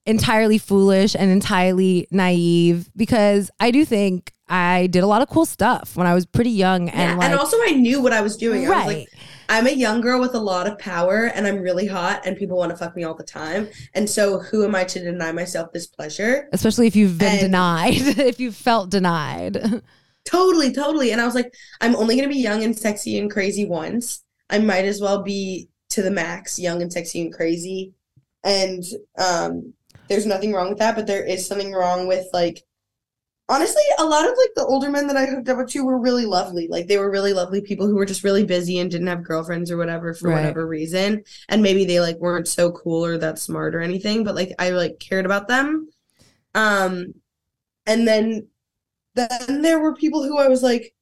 entirely foolish and entirely naive because I do think I did a lot of cool stuff when I was pretty young Yeah, and like and also I knew what I was doing. I was right. like I'm a young girl with a lot of power and I'm really hot and people want to fuck me all the time. And so who am I to deny myself this pleasure? Especially if you've been And- denied, <laughs> if you felt denied. <laughs> Totally, totally. And I was like, I'm only gonna be young and sexy and crazy once. I might as well be to the max, young and sexy and crazy. And um there's nothing wrong with that, but there is something wrong with like honestly, a lot of like the older men that I hooked up with too were really lovely. Like they were really lovely people who were just really busy and didn't have girlfriends or whatever for Right. whatever reason. And maybe they like weren't so cool or that smart or anything, but like I like cared about them. Um and then then there were people who I was like,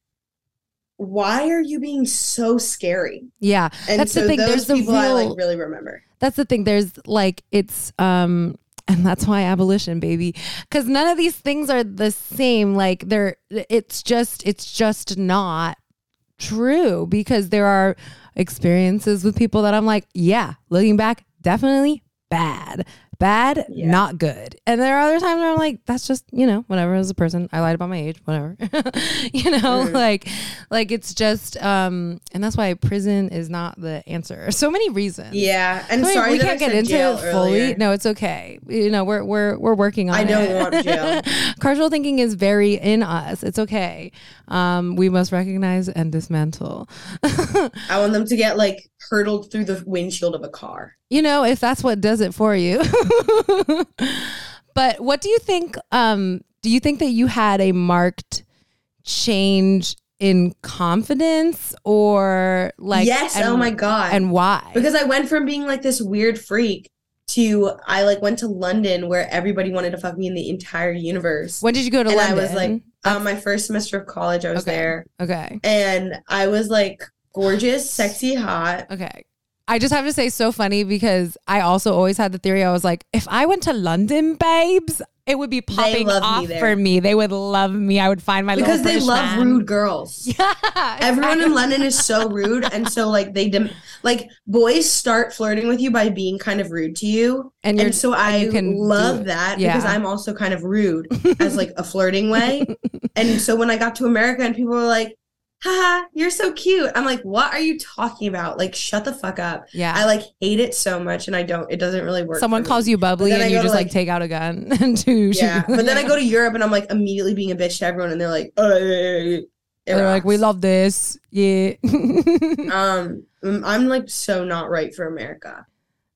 why are you being so scary? yeah. And That's the thing, those there's the people I like really remember. That's the thing. There's like it's um <laughs> and that's why abolition, baby. Cause none of these things are the same. Like they're it's just it's just not true because there are experiences with people that I'm like, yeah, looking back, definitely bad. Bad, Yeah. not good. And there are other times where I'm like, that's just, you know, whatever as a person. I lied about my age, whatever. <laughs> you know, Mm. like like it's just um and that's why prison is not the answer. <laughs> So many reasons. Yeah. And Sorry, sorry we can't get into it fully. earlier. No, it's okay. You know, we're we're we're working on it. I it. don't want jail. <laughs> Carceral thinking is very in us. It's okay. Um, we must recognize and dismantle. I want them to get like hurtled through the windshield of a car. you know, if that's what does it for you. <laughs> but what do you think? Um, do you think that you had a marked change in confidence or like yes. and- oh my god. and why? because I went from being like this weird freak to I like went to London where everybody wanted to fuck me in the entire universe. when did you go to and London? I was like, um, my first semester of college, I was Okay. there, okay. and I was like gorgeous, sexy, hot. Okay. I just have to say, so funny because I also always had the theory. I was like, if I went to London, babes, it would be popping love me off for me. They would love me. I would find my Because they love man. rude girls. <laughs> Yeah, Everyone in. London is so rude, and so like they dem- like boys start flirting with you by being kind of rude to you, and and so I can love that Yeah. because I'm also kind of rude <laughs> as like a flirting way. and so when I got to America and people were like, haha, you're so cute. I'm like, what are you talking about? Like, shut the fuck up. yeah. I like hate it so much and I don't, it doesn't really work. Someone calls you bubbly and I you just like, like- take out a gun <laughs> and do Yeah. But then I go to <laughs> Europe and I'm like immediately being a bitch to everyone and they're like, oh, They're like, we love this. Yeah. <laughs> Um, I'm like so not right for America,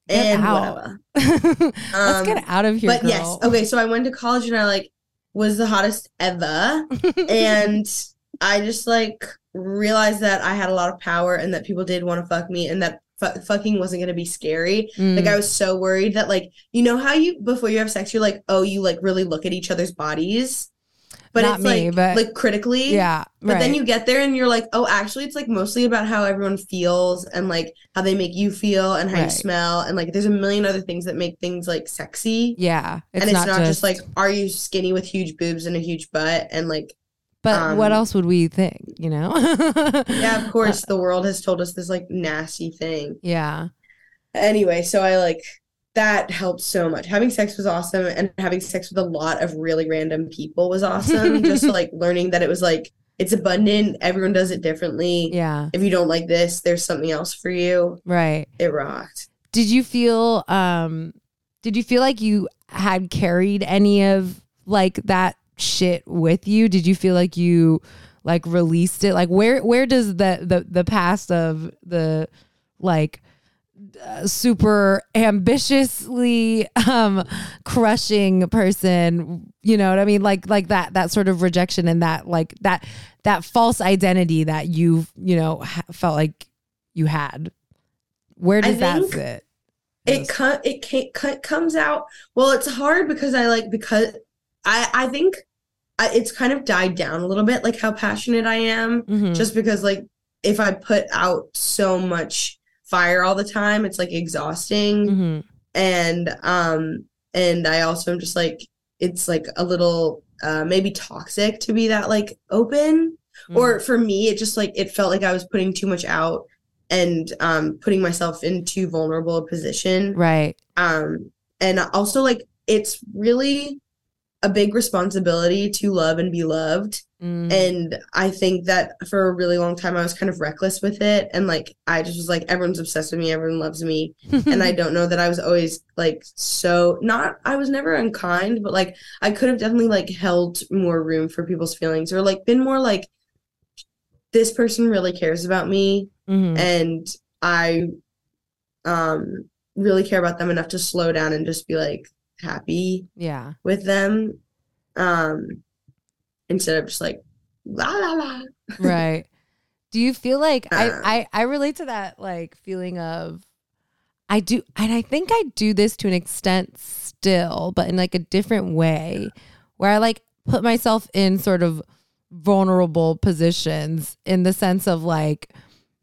Get and out. whatever. Let's Um, get out of here. but girl. yes, okay. So I went to college and I like was the hottest ever, and I just like realized that I had a lot of power and that people did want to fuck me and that fu- fucking wasn't gonna be scary. Mm. Like I was so worried that like you know how you before you have sex you're like oh you like really look at each other's bodies, but Not it's me, like but- like critically. yeah. But right. then you get there and you're like, oh, actually, it's like mostly about how everyone feels and like how they make you feel and how Right. you smell. And like, there's a million other things that make things like sexy. yeah. It's and it's not, not, just, like, are you skinny with huge boobs and a huge butt? And like, But what um, else would we think? You know? <laughs> yeah, of course, the world has told us this like nasty thing. Yeah. Anyway, so I like that helped so much. Having sex was awesome, and having sex with a lot of really random people was awesome. <laughs> just like learning that it was like, it's abundant, everyone does it differently. Yeah. If you don't like this, there's something else for you. Right. It rocked. Did you feel um did you feel like you had carried any of like that shit with you? Did you feel like you like released it? Like where where does the the the past of the like uh, super ambitiously um crushing person you know what i mean like like that that sort of rejection and that like that that false identity that you you know ha- felt like you had where does that sit It co- it ca- co- comes out. Well, it's hard because I like because I I think I, it's kind of died down a little bit, like how passionate I am. Mhm. Just because like if I put out so much fire all the time, it's like exhausting. Mhm. and um and i also am just like it's like a little uh maybe toxic to be that like open Mm. or for me it just like it felt like i was putting too much out and um putting myself in too vulnerable a position right um and also like it's really a big responsibility to love and be loved Mm. and I think that for a really long time I was kind of reckless with it. And like I just was like, everyone's obsessed with me, everyone loves me. <laughs> and I don't know that I was always like so not I was never unkind, but like I could have definitely like held more room for people's feelings or like been more like this person really cares about me Mhm. and I um really care about them enough to slow down and just be like happy yeah with them. Um instead of just like la la la. <laughs> right do you feel like I, Um, I i relate to that like feeling of i do and i think i do this to an extent still but in like a different way where i like put myself in sort of vulnerable positions in the sense of like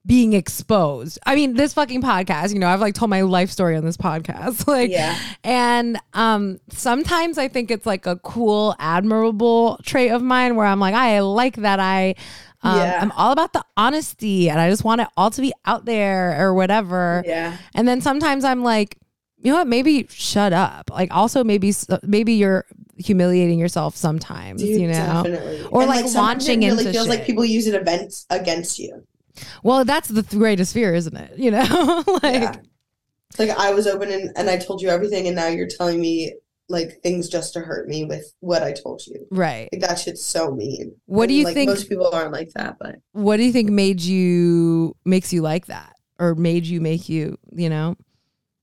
being exposed i mean this fucking podcast you know i've like told my life story on this podcast <laughs> like Yeah. and um sometimes I think it's like a cool, admirable trait of mine where I'm like, I like that I um, Yeah. I'm all about the honesty and I just want it all to be out there or whatever. Yeah. And then sometimes I'm like, you know what? Maybe shut up. Like also maybe maybe you're humiliating yourself sometimes, Dude, you know. definitely. Or, And, like, sometimes launching it really into feels like people use it events against you. Well, that's the th- greatest fear, isn't it? You know, <laughs> like yeah. Like I was open and, and I told you everything and now you're telling me like things just to hurt me with what I told you. right. Like that shit's so mean. What do you like, think- Most people aren't like that, but What do you think made you makes you like that, or made you make you, you know?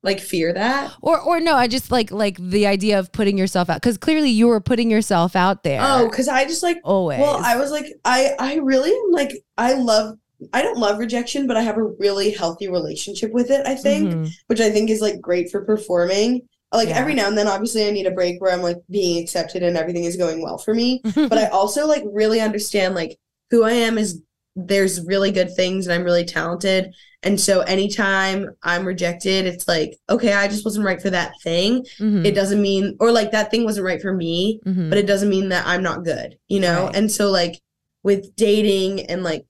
like fear that. Or or no, I just like like the idea of putting yourself out because clearly you were putting yourself out there. Oh, because I just like always. Well, I was like, I I really am like I love I don't love rejection, but I have a really healthy relationship with it, I think, Mhm. which I think is like great for performing. Like Yeah. every now and then obviously I need a break where I'm like being accepted and everything is going well for me, <laughs> but I also like really understand like who I am is there's really good things and I'm really talented. And so anytime I'm rejected, it's like, okay, I just wasn't right for that thing. Mhm. It doesn't mean or like that thing wasn't right for me Mhm. but it doesn't mean that I'm not good, you know? Right. And so like with dating and like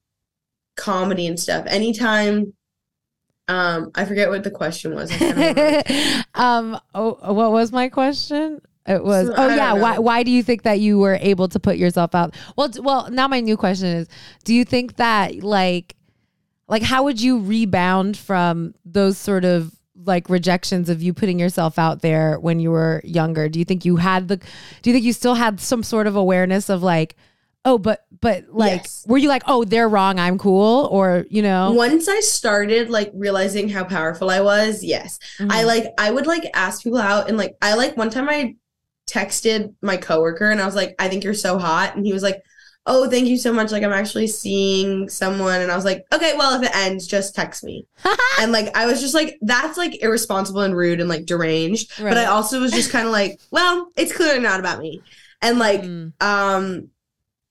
comedy and stuff, anytime um I forget what the question was. I can't remember. <laughs> um. Oh, what was my question? It was. So, oh yeah. Why? Why do you think that you were able to put yourself out? Well, d- well. Now my new question is: Do you think that like, like, how would you rebound from those sort of like rejections of you putting yourself out there when you were younger? Do you think you had the? Do you think you still had some sort of awareness of like? Oh, but but like, Yes. were you like, oh, they're wrong, I'm cool, or you know? Once I started like realizing how powerful I was, yes. Mhm. I like I would like ask people out and like I like one time I texted my coworker and I was like, I think you're so hot. And he was like, Oh, thank you so much. Like I'm actually seeing someone. And I was like, Okay, well, if it ends, just text me. <laughs> and like I was just like, that's like irresponsible and rude and like deranged. But I also was just kind of like, well, it's clearly not about me. And like Mm. um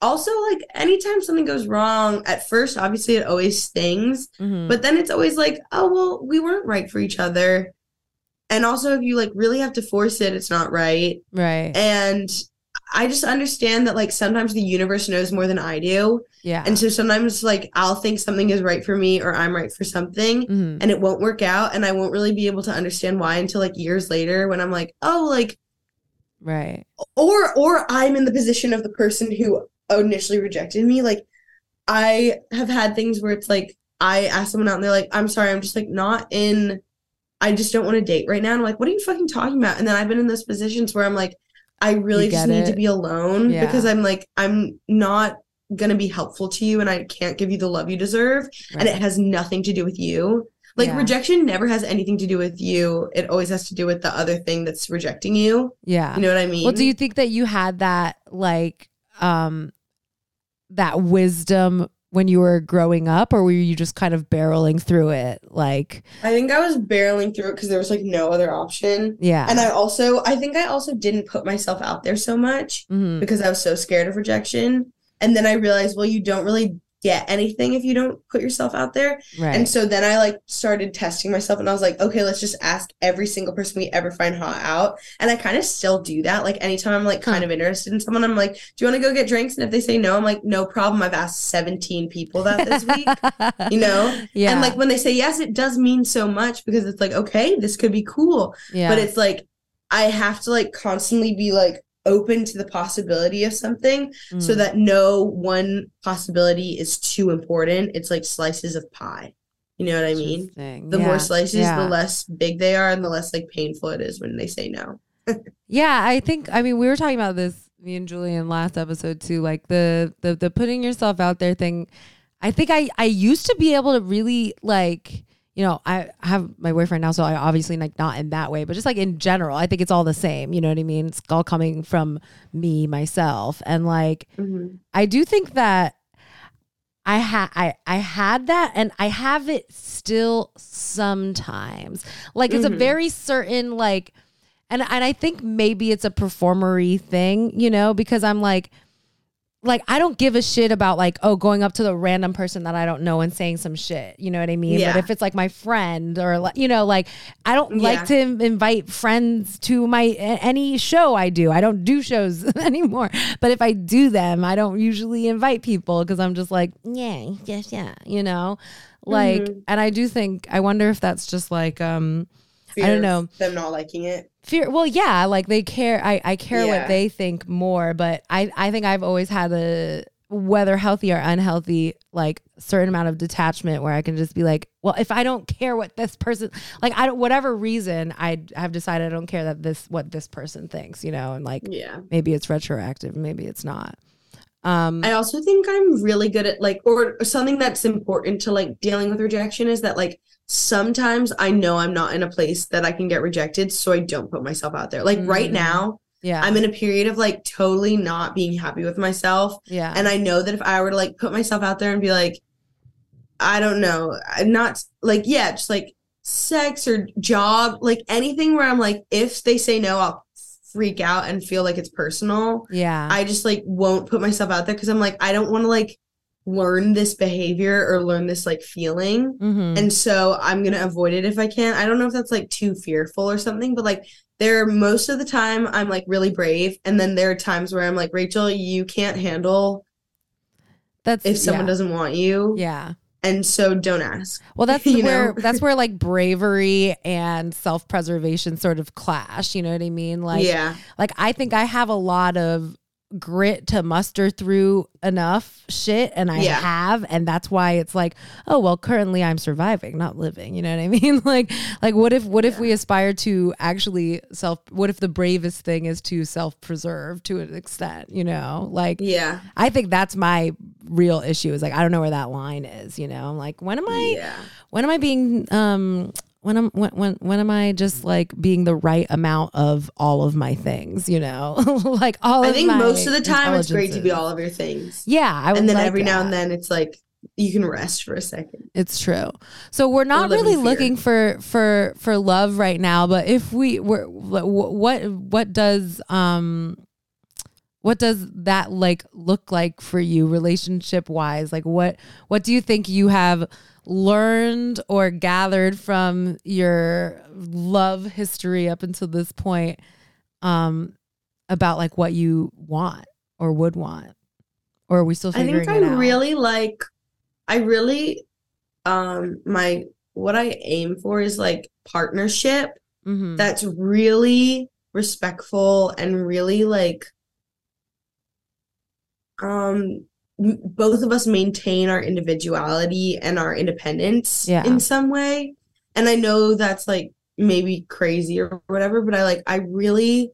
also like anytime something goes wrong, at first obviously it always stings. Mhm. But then it's always like, oh well, we weren't right for each other. And also if you like really have to force it, it's not right. right. And I just understand that like sometimes the universe knows more than I do. yeah. And so sometimes like I'll think something is right for me or I'm right for something Mhm. and it won't work out and I won't really be able to understand why until like years later when I'm like, oh like Right. or or I'm in the position of the person who initially rejected me. Like I have had things where it's like I ask someone out and they're like, I'm sorry, I'm just like not in I just don't want to date right now. And I'm like, what are you fucking talking about? And then I've been in those positions where I'm like, I really just need to be alone Yeah. because I'm like, I'm not gonna be helpful to you and I can't give you the love you deserve. And it has nothing to do with you. Like Yeah. rejection never has anything to do with you. It always has to do with the other thing that's rejecting you. yeah. You know what I mean? Well, do you think that you had that like um that wisdom when you were growing up or were you just kind of barreling through it like I think I was barreling through it because there was like no other option. yeah. And I also, I think I also didn't put myself out there so much Mhm. because I was so scared of rejection. And then I realized, well, you don't really get anything if you don't put yourself out there. Right. And so then I like started testing myself and I was like, okay, let's just ask every single person we ever find hot out. And I kind of still do that. Like anytime I'm like kind Huh. of interested in someone, I'm like, do you want to go get drinks? And if they say no, I'm like, no problem. I've asked 17 people that this week. <laughs> You know? yeah. And like when they say yes, it does mean so much because it's like, okay, this could be cool. yeah. But it's like I have to like constantly be like open to the possibility of something so Mm. that no one possibility is too important. It's like slices of pie. You know what I mean? The Yeah. more slices, Yeah. the less big they are and the less like painful it is when they say no. <laughs> Yeah, I think I mean we were talking about this me and Julian last episode too like the the the putting yourself out there thing. I think I I used to be able to really like you know, I have my boyfriend now, so I obviously like not in that way, but just like in general, I think it's all the same. You know what I mean? It's all coming from me myself, and like I do think that I had I I had that and I have it still sometimes. Like it's a Mhm. very certain like and and I think maybe it's a performery thing, you know, because I'm like like I don't give a shit about like oh going up to the random person that I don't know and saying some shit, you know what I mean? Yeah. But if it's like my friend or like you know like I don't like to invite friends to my any show I do. I don't do shows <laughs> anymore. But if I do them, I don't usually invite people because I'm just like, yeah, yes, yeah, you know? Like Mhm. and I do think I wonder if that's just like um Fear don't know. Them not liking it. fear well yeah like they care i i care what they think more but i i think i've always had a whether healthy or unhealthy like certain amount of detachment where i can just be like well if i don't care what this person like i don't whatever reason i have decided i don't care that this what this person thinks you know and like Yeah. maybe it's retroactive maybe it's not um I also think I'm really good at like, or something that's important to like dealing with rejection is that like sometimes I know I'm not in a place that I can get rejected, so I don't put myself out there. Like right Mm. now, yeah I'm in a period of like totally not being happy with myself. yeah And I know that if I were to like put myself out there and be like, I don't know, I'm not like, yeah, just like sex or job, like anything where I'm like, if they say no, I'll freak out and feel like it's personal. yeah I just like won't put myself out there because I'm like, I don't want to like learn this behavior or learn this like feeling. Mhm. And so I'm gonna avoid it if I can. I don't know if that's like too fearful or something, but like there most of the time I'm like really brave. And then there are times where I'm like, Rachel, you can't handle that's if someone yeah. doesn't want you. yeah And so don't ask. Well, that's <laughs> You where know? that's where like bravery and self preservation sort of clash. You know what I mean? Like, yeah. like I think I have a lot of grit to muster through enough shit and I Yeah. have and that's why it's like oh well currently I'm surviving not living you know what I <laughs> mean like like what if what if we aspire to actually self what if the bravest thing is to self preserve to an extent you know like Yeah. I think that's my real issue is like I don't know where that line is you know I'm like when am I Yeah. when am I being um when am when when when am I just like being the right amount of all of my things, you know? <laughs> like all I think most of the time it's great to be all of your things. Yeah, I would and then like every now and then it's like you can rest for a second. It's true. So we're not really fear. looking for for for love right now, but if we were what what does um what does that like look like for you relationship wise? Like what what do you think you have learned or gathered from your love history up until this point um about like what you want or would want? Or are we still I figuring think I it out? really like I really um my what I aim for is like partnership Mhm. that's really respectful and really like um both of us maintain our individuality and our independence Yeah. in some way. And i know that's like maybe crazy or whatever but i like i really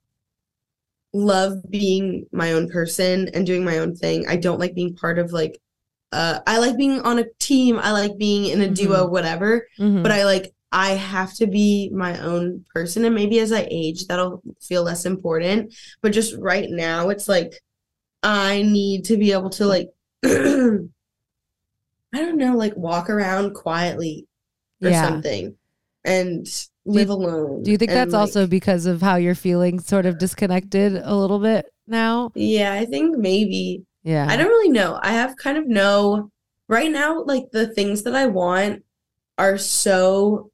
love being my own person and doing my own thing. I don't like being part of like uh i like being on a team. I like being in a duo whatever. Mhm. but I like I have to be my own person. And maybe as I age that'll feel less important. But just right now it's like I need to be able to like <clears throat> I don't know like walk around quietly or yeah. something and live alone Do you think and, that's like- also because of how you're feeling sort of disconnected a little bit now? Yeah, I think maybe Yeah. I don't really know. I have kind of no right now, like the things that I want are so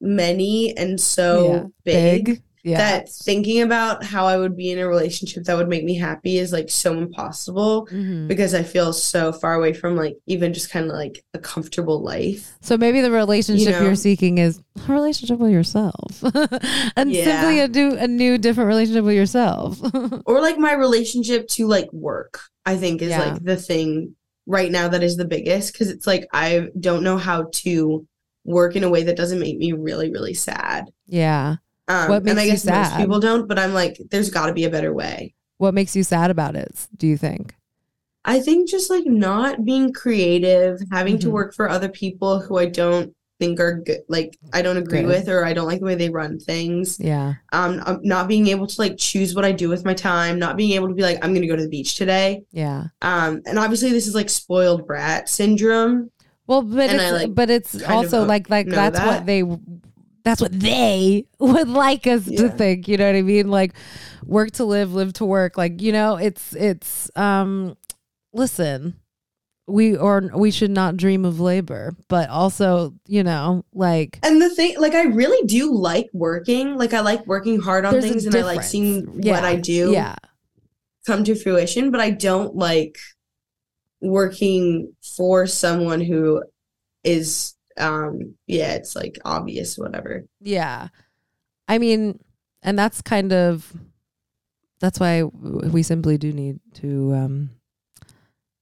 many and so Yeah. big, Yeah. that thinking about how I would be in a relationship that would make me happy is like so impossible Mhm. because I feel so far away from like even just kind of like a comfortable life. So maybe the relationship You know? you're seeking is a relationship with yourself, <laughs> and Yeah. simply a new, a new, different relationship with yourself. <laughs> Or like my relationship to like work, I think is Yeah. like the thing right now that is the biggest because it's like I don't know how to work in a way that doesn't make me really, really sad. yeah. Um, What and makes I you guess most people don't, but I'm like, there's got to be a better way. What makes you sad about it? Do you think? I think just like not being creative, having to Mhm. work for other people who I don't think are good, like I don't agree Good. with, or I don't like the way they run things. Yeah. Um, um, not being able to like choose what I do with my time, not being able to be like, I'm gonna go to the beach today. Yeah. Um, and obviously this is like spoiled brat syndrome. Well, but And it's I, like, but it's also uh, like like that's what they that's what they <laughs> would like us to think. You know what I mean? Like work to live, live to work. Like you know, it's it's um. Listen, we or we should not dream of labor, but also you know like And the thing, like, I really do like working. Like, I like working hard on things, and I like seeing Yeah. what I do Yeah. come to fruition. But I don't like working for someone who is, um, yeah, it's like obvious, whatever. Yeah. I mean, and that's kind of that's why we simply do need to um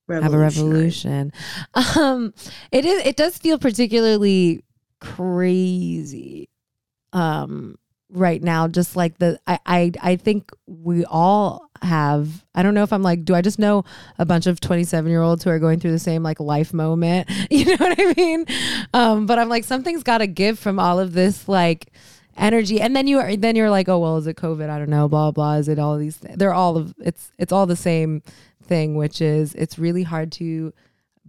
have a revolution. <laughs> Um it is it does feel particularly crazy um right now just like the I I I think we all have I don't know if I'm like do I just know a bunch of 27 year olds who are going through the same like life moment? <laughs> You know what I mean? Um but I'm like something's got to give from all of this like energy. And then you are then you're like oh well is it covid? I don't know blah blah is it all these th- they're all of it's it's all the same thing which is it's really hard to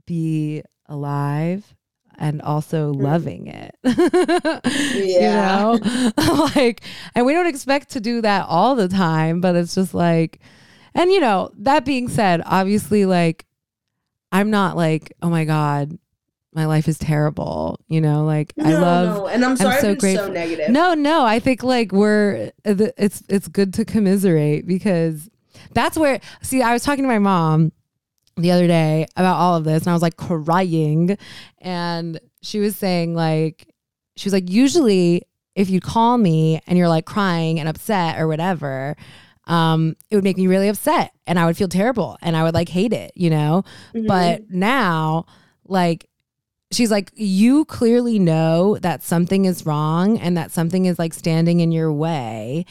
be alive and also mm. loving it <laughs> Yeah. you know <laughs> <laughs> like and we don't expect to do that all the time but it's just like and you know that being said obviously like i'm not like oh my god my life is terrible you know like i love no. and I'm sorry so been so grateful. negative. no, no, I think like we're it's it's good to commiserate because that's where see I was talking to my mom the other day about all of this and I was like crying and she was saying like she was like usually if you call me and you're like crying and upset or whatever um, it would make me really upset and I would feel terrible and I would like hate it, you know? Mhm. But now, like, she's like, you clearly know that something is wrong and that something is like standing in your way.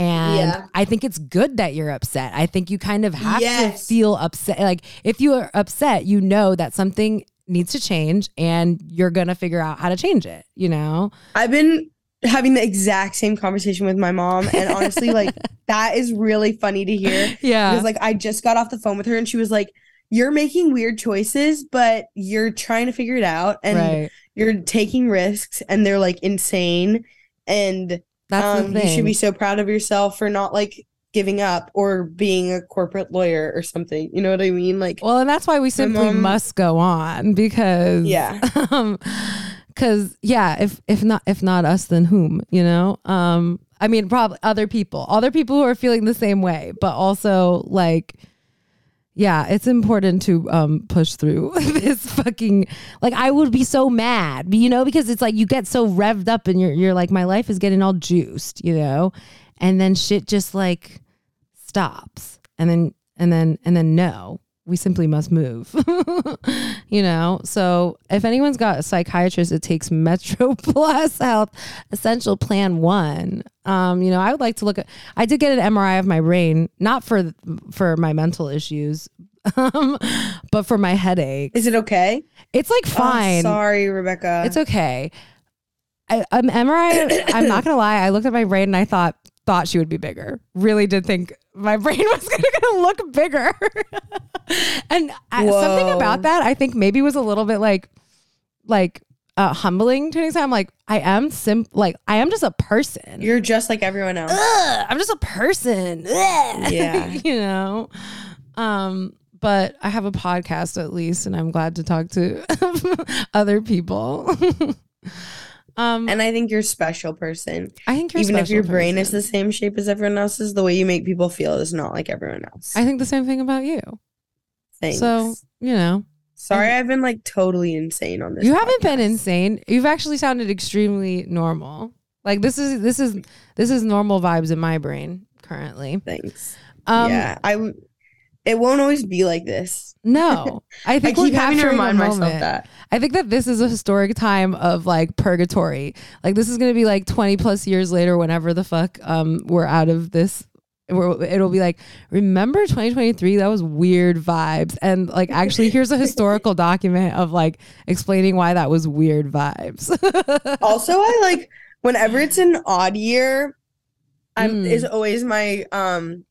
And Yeah. I think it's good that you're upset. I think you kind of have Yes. to feel upset. Like, if you are upset, you know that something needs to change and you're going to figure out how to change it, you know? I've been having the exact same conversation with my mom, and honestly, like <laughs> that is really funny to hear Yeah. because like I just got off the phone with her, and she was like, "You're making weird choices, but you're trying to figure it out, and right. you're taking risks, and they're like insane, and That's um, you should be so proud of yourself for not like." giving up or being a corporate lawyer or something. You know what i mean? Like well, and that's why we simply mom- must go on because yeah. <laughs> um because yeah if if not if not us then whom you know? Um i mean probably other people. Other people who are feeling the same way but also like yeah it's important to um push through <laughs> this fucking like i would be so mad you know because it's like you get so revved up and you're you're like my life is getting all juiced you know? And then shit just like stops. And then and then and then no we simply must move <laughs> you know so if anyone's got a psychiatrist it takes <laughs> metro plus health essential plan one um you know i would like to look at i did get an mri of my brain not for for my mental issues <laughs> um but for my headache is it okay it's like Oh, fine sorry rebecca it's okay. I, um, MRI. I'm not gonna lie. I looked at my brain and I thought thought she would be bigger. Really did think my <laughs> brain was gonna, gonna look bigger. <laughs> and I, something about that, I think maybe was a little bit like, like uh, humbling to an extent. I'm like, I am sim, like I am just a person. you're just like everyone else Ugh, I'm just a person. Ugh. Yeah. <laughs> you know. Um, but I have a podcast at least, and I'm glad to talk to other people. Um, And I think you're a special person. I think Even if your brain is the same shape as everyone else's, the way you make people feel is not like everyone else. I think the same thing about you. Thanks. So you know, sorry, I've been like totally insane on this. you haven't been insane. You've actually sounded extremely normal. Like this is this is this is normal vibes in my brain currently. Thanks. Um, yeah, I. w- It won't always be like this. No, <laughs> I think I keep having to remind myself that. I think that this is a historic time of like purgatory. Like this is going to be like 20 plus years later, whenever the fuck um we're out of this. It'll be like, remember 2023? That was weird vibes. And like, actually, <laughs> here's a historical document of like explaining why that was weird vibes. <laughs> Also, I like whenever it's an odd year. I'm Mm. is always my um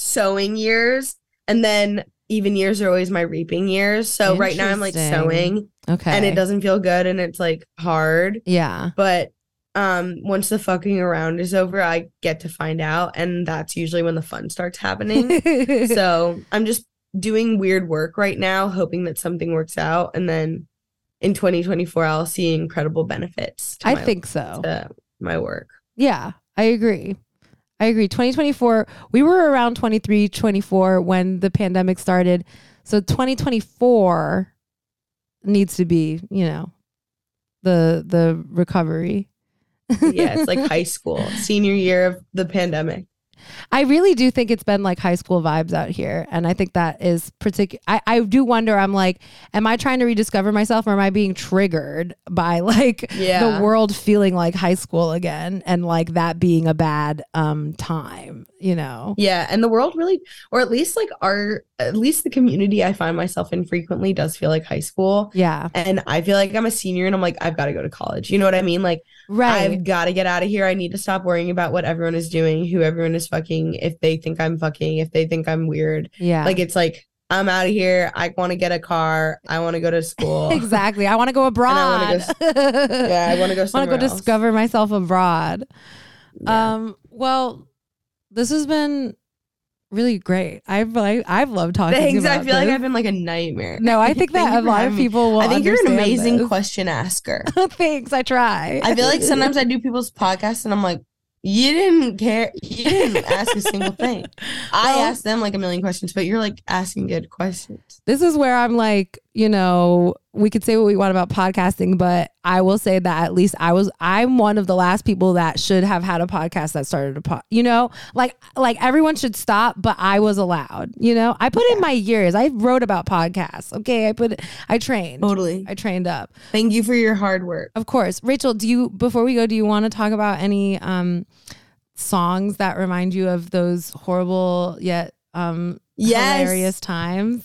sowing years, and then even years are always my reaping years. So right now I'm like sowing, okay. and it doesn't feel good, and it's like hard. Yeah. But um once the fucking around is over, I get to find out, and that's usually when the fun starts happening. <laughs> so I'm just doing weird work right now, hoping that something works out, and then in 2024 I'll see incredible benefits. To I my, think so. to my work. Yeah, I agree. I agree. 2024, we were around 23, 24 when the pandemic started. So 2024 needs to be, you know, the the recovery. Yeah, it's like <laughs> high school, senior year of the pandemic. I really do think it's been like high school vibes out here. And I think that is particular. I, I do wonder, I'm like, am I trying to rediscover myself or am I being triggered by <laughs> like Yeah. the world feeling like high school again and like that being a bad um time, you know? Yeah, and the world really, or at least like our, at least the community I find myself in frequently does feel like high school. Yeah. And I feel like I'm a senior and I'm like, I've got to go to college. You know what I mean? Like, Right. I've got to get out of here. I need to stop worrying about what everyone is doing, who everyone is fucking, if they think I'm fucking, if they think I'm weird. yeah. Like, it's like, I'm out of here. I want to get a car. I want to go to school. <laughs> exactly. I want to <laughs> go abroad. I Yeah, I want to go I want to go else. discover myself abroad. Yeah. Um, well, this has been really great. I've like, I've loved talking. To you. Thanks. I feel like. I've been like a nightmare. No, I <laughs> think that a lot of people will. I think you're an amazing this. question asker. <laughs> Thanks. I try. I feel like sometimes I do <laughs> people's podcasts and I'm like, you didn't care. You didn't ask a single thing. I asked them like a million questions, but you're like asking good questions. this is where I'm like, you know, we could say what we want about podcasting, but I will say that at least I was I'm one of the last people that should have had a podcast that started a pod. You know, like like everyone should stop, but I was allowed. You know, I put in my years. I wrote about podcasts. Okay, I put I trained. Totally. I trained up. Thank you for your hard work. Of course. Rachel, do you before we go, do you want to talk about any um songs that remind you of those horrible yet um Yes. hilarious times?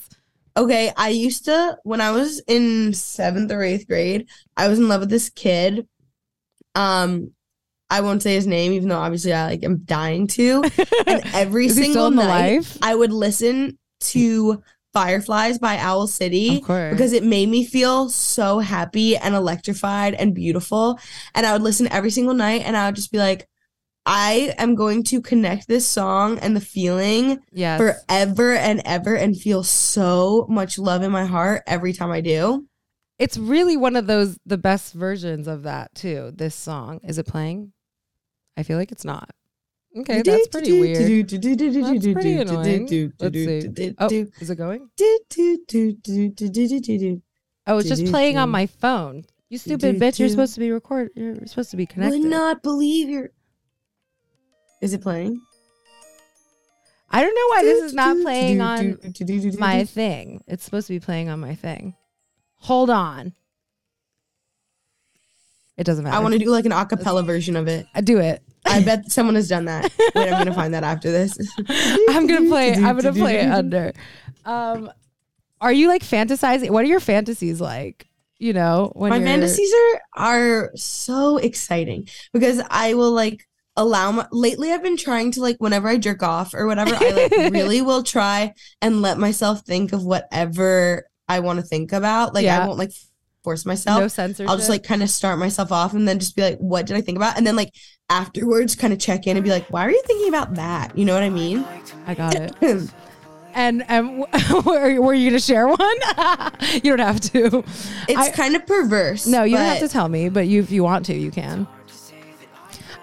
Okay, I used to when I was in seventh or eighth grade, I was in love with this kid. Um, I won't say his name, even though obviously I like am dying to. <laughs> And every Is he still single night, life? I would listen to Fireflies by Owl City because it made me feel so happy and electrified and beautiful. And I would listen every single night and I would just be like, I am going to connect this song and the feeling yes. forever and ever and feel so much love in my heart every time I do. it's really one of those the best versions of that too. This song is it playing? I feel like it's not. Okay, that's pretty weird. That's pretty annoying. Let's see. Oh, is it going? Oh, it's just playing on my phone. You stupid bitch! You're supposed to be record. You're supposed to be connected. Would not believe you're. Is it playing? I don't know why this is not playing on my thing. It's supposed to be playing on my thing. Hold on. It doesn't matter. I want to do like an acapella version of it. I do it. I bet <laughs> someone has done that. <laughs> Wait, I'm gonna find that after this. <laughs> I'm gonna play it. I'm gonna play it under. Um, are you like fantasizing? What are your fantasies like? You know, when my fantasies are are so exciting because I will like allow my lately I've been trying to like whenever I jerk off or whatever, I like <laughs> really will try and let myself think of whatever I want to think about. Like Yeah. I won't like force myself. no censorship. I'll just like kind of start myself off and then just be like, what did I think about? And then like afterwards kind of check in and be like, why are you thinking about that? You know what I mean? I got it. <laughs> And um, <laughs> were, were you gonna share one? you don't have to. It's I- kind of perverse. No, you don't have to tell me, but you if you want to, you can.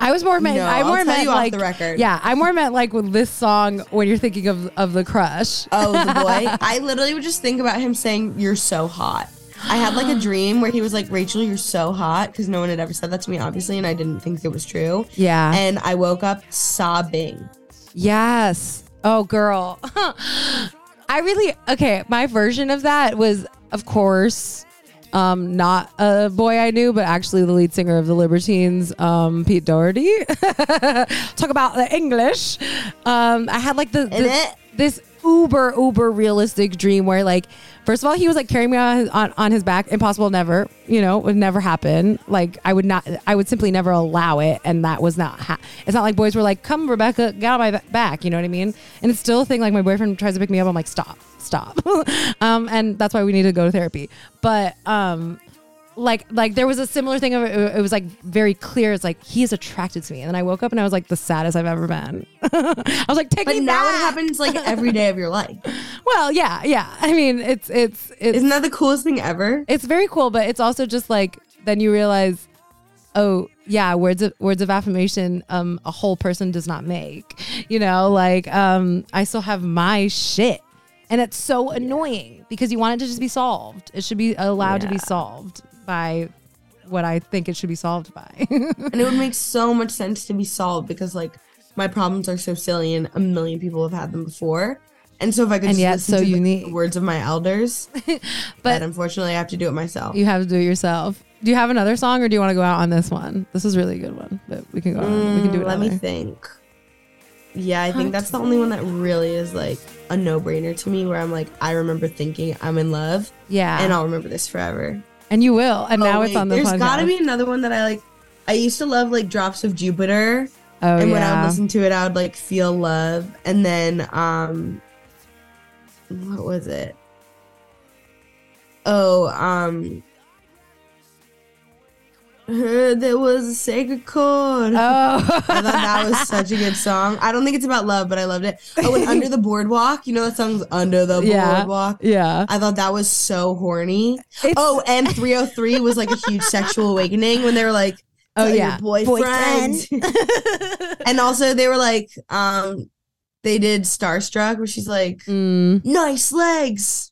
I was more meant. No, I I'll more meant like the record. yeah. I more meant like with this song when you're thinking of of the crush. Oh, the <laughs> boy. I literally would just think about him saying, You're so hot. I had like a <gasps> dream where he was like, Rachel, you're so hot. Because no one had ever said that to me, obviously. And I didn't think it was true. Yeah. And I woke up sobbing. Yes. Oh, girl. <laughs> I really okay. My version of that was, of course, um, not a boy I knew, but actually the lead singer of the Libertines, um, Pete Doherty. <laughs> Talk about the English. Um, I had like the, the- this uber uber realistic dream where like first of all he was like carrying me on his, on, on his back. Impossible never you know would never happen. Like i would not i would simply never allow it and that was not ha- it's not like boys were like come rebecca get on my back you know what i mean? And it's still a thing like my boyfriend tries to pick me up. I'm like stop stop <laughs> um and that's why we need to go to therapy but um like like there was a similar thing of it, it was like very clear it's like he is attracted to me and then i woke up and i was like the saddest i've ever been <laughs> i was like take But me now it happens like every day of your life. <laughs> Well, yeah, yeah. I mean, it's it's it's Isn't that the coolest thing ever? it's very cool, but it's also just like then you realize, oh yeah, words of words of affirmation, um, a whole person does not make. You know, like um, I still have my shit, and it's so annoying because you want it to just be solved. It should be allowed to be solved by what I think it should be solved by. And it would make <laughs> so much sense to be solved because like my problems are so silly and a million people have had them before. And so if I could And just yet listen so to the unique. words of my elders, <laughs> but unfortunately I have to do it myself. you have to do it yourself. Do you have another song, or do you want to go out on this one? This is really a good one, but we can go. on. We can do it. Mm, Let me think. Yeah, I think that's the only one that really is like a no brainer to me where I'm like, I remember thinking I'm in love Yeah, and I'll remember this forever. And you will. And now Oh, it's on the There's podcast. gotta be another one that I like. I used to love like Drops of Jupiter. oh, and when I would listen to it, I would like feel love. And then um what was it? Oh, um Heard there was a sacred chord. oh. I thought that was such a good song. I don't think it's about love, but I loved it. Oh, and Under the Boardwalk. You know that song's Under the Yeah. Boardwalk? yeah. I thought that was so horny. It's- Oh, and 3OH!3 was like a huge sexual awakening when they were like, Oh, "Tell your yeah. boyfriend. <laughs> <laughs> and also they were like, um, they did Starstrukk where she's like, Mm. nice legs.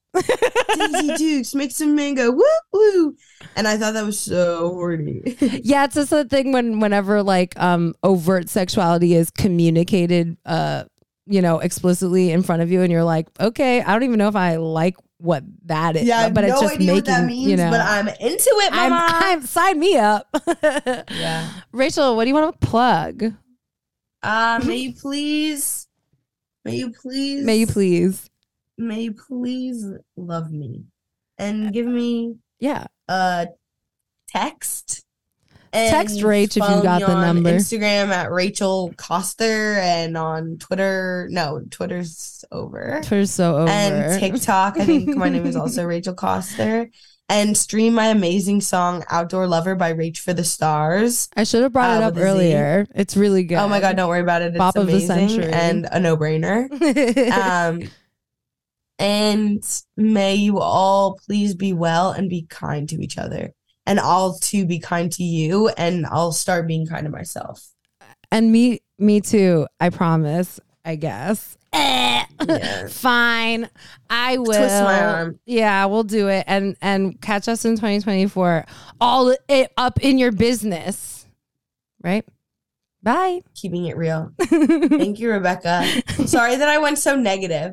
Daisy Dukes, make some mango, woo woo. And I thought that was so horny. <laughs> yeah, it's just a thing when whenever like um overt sexuality is communicated uh you know explicitly in front of you and you're like, "Okay, I don't even know if I like what that is." yeah, but no it's just idea making, what that means, you know. but I'm into it, I'm, mama. <laughs> I'm sign me up. <laughs> yeah. Rachel, what do you want to plug? Uh, may you please, may you please, May you please. May you please love me and give me Yeah. a text. Text Rach if you got the number. Instagram at Rachel Coster and on Twitter. No, Twitter's over. Twitter's so over. And TikTok. I think my name is <laughs> also Rachel Coster. And stream my amazing song Outdoor Lover by Rach for the Stars. I should have brought uh, it up with a Z. earlier. It's really good. Oh my god, don't worry about it. It's Bop of the amazing century. and a no-brainer. <laughs> um and may you all please be well and be kind to each other and i'll too be kind to you and i'll start being kind to myself and me me too. I promise. I guess. Eh. Yeah. <laughs> Fine. I will. Twist my arm. Yeah, we'll do it and and catch us in 2024. All it up in your business. Right? Bye. keeping it real <laughs> thank you rebecca sorry that i went so negative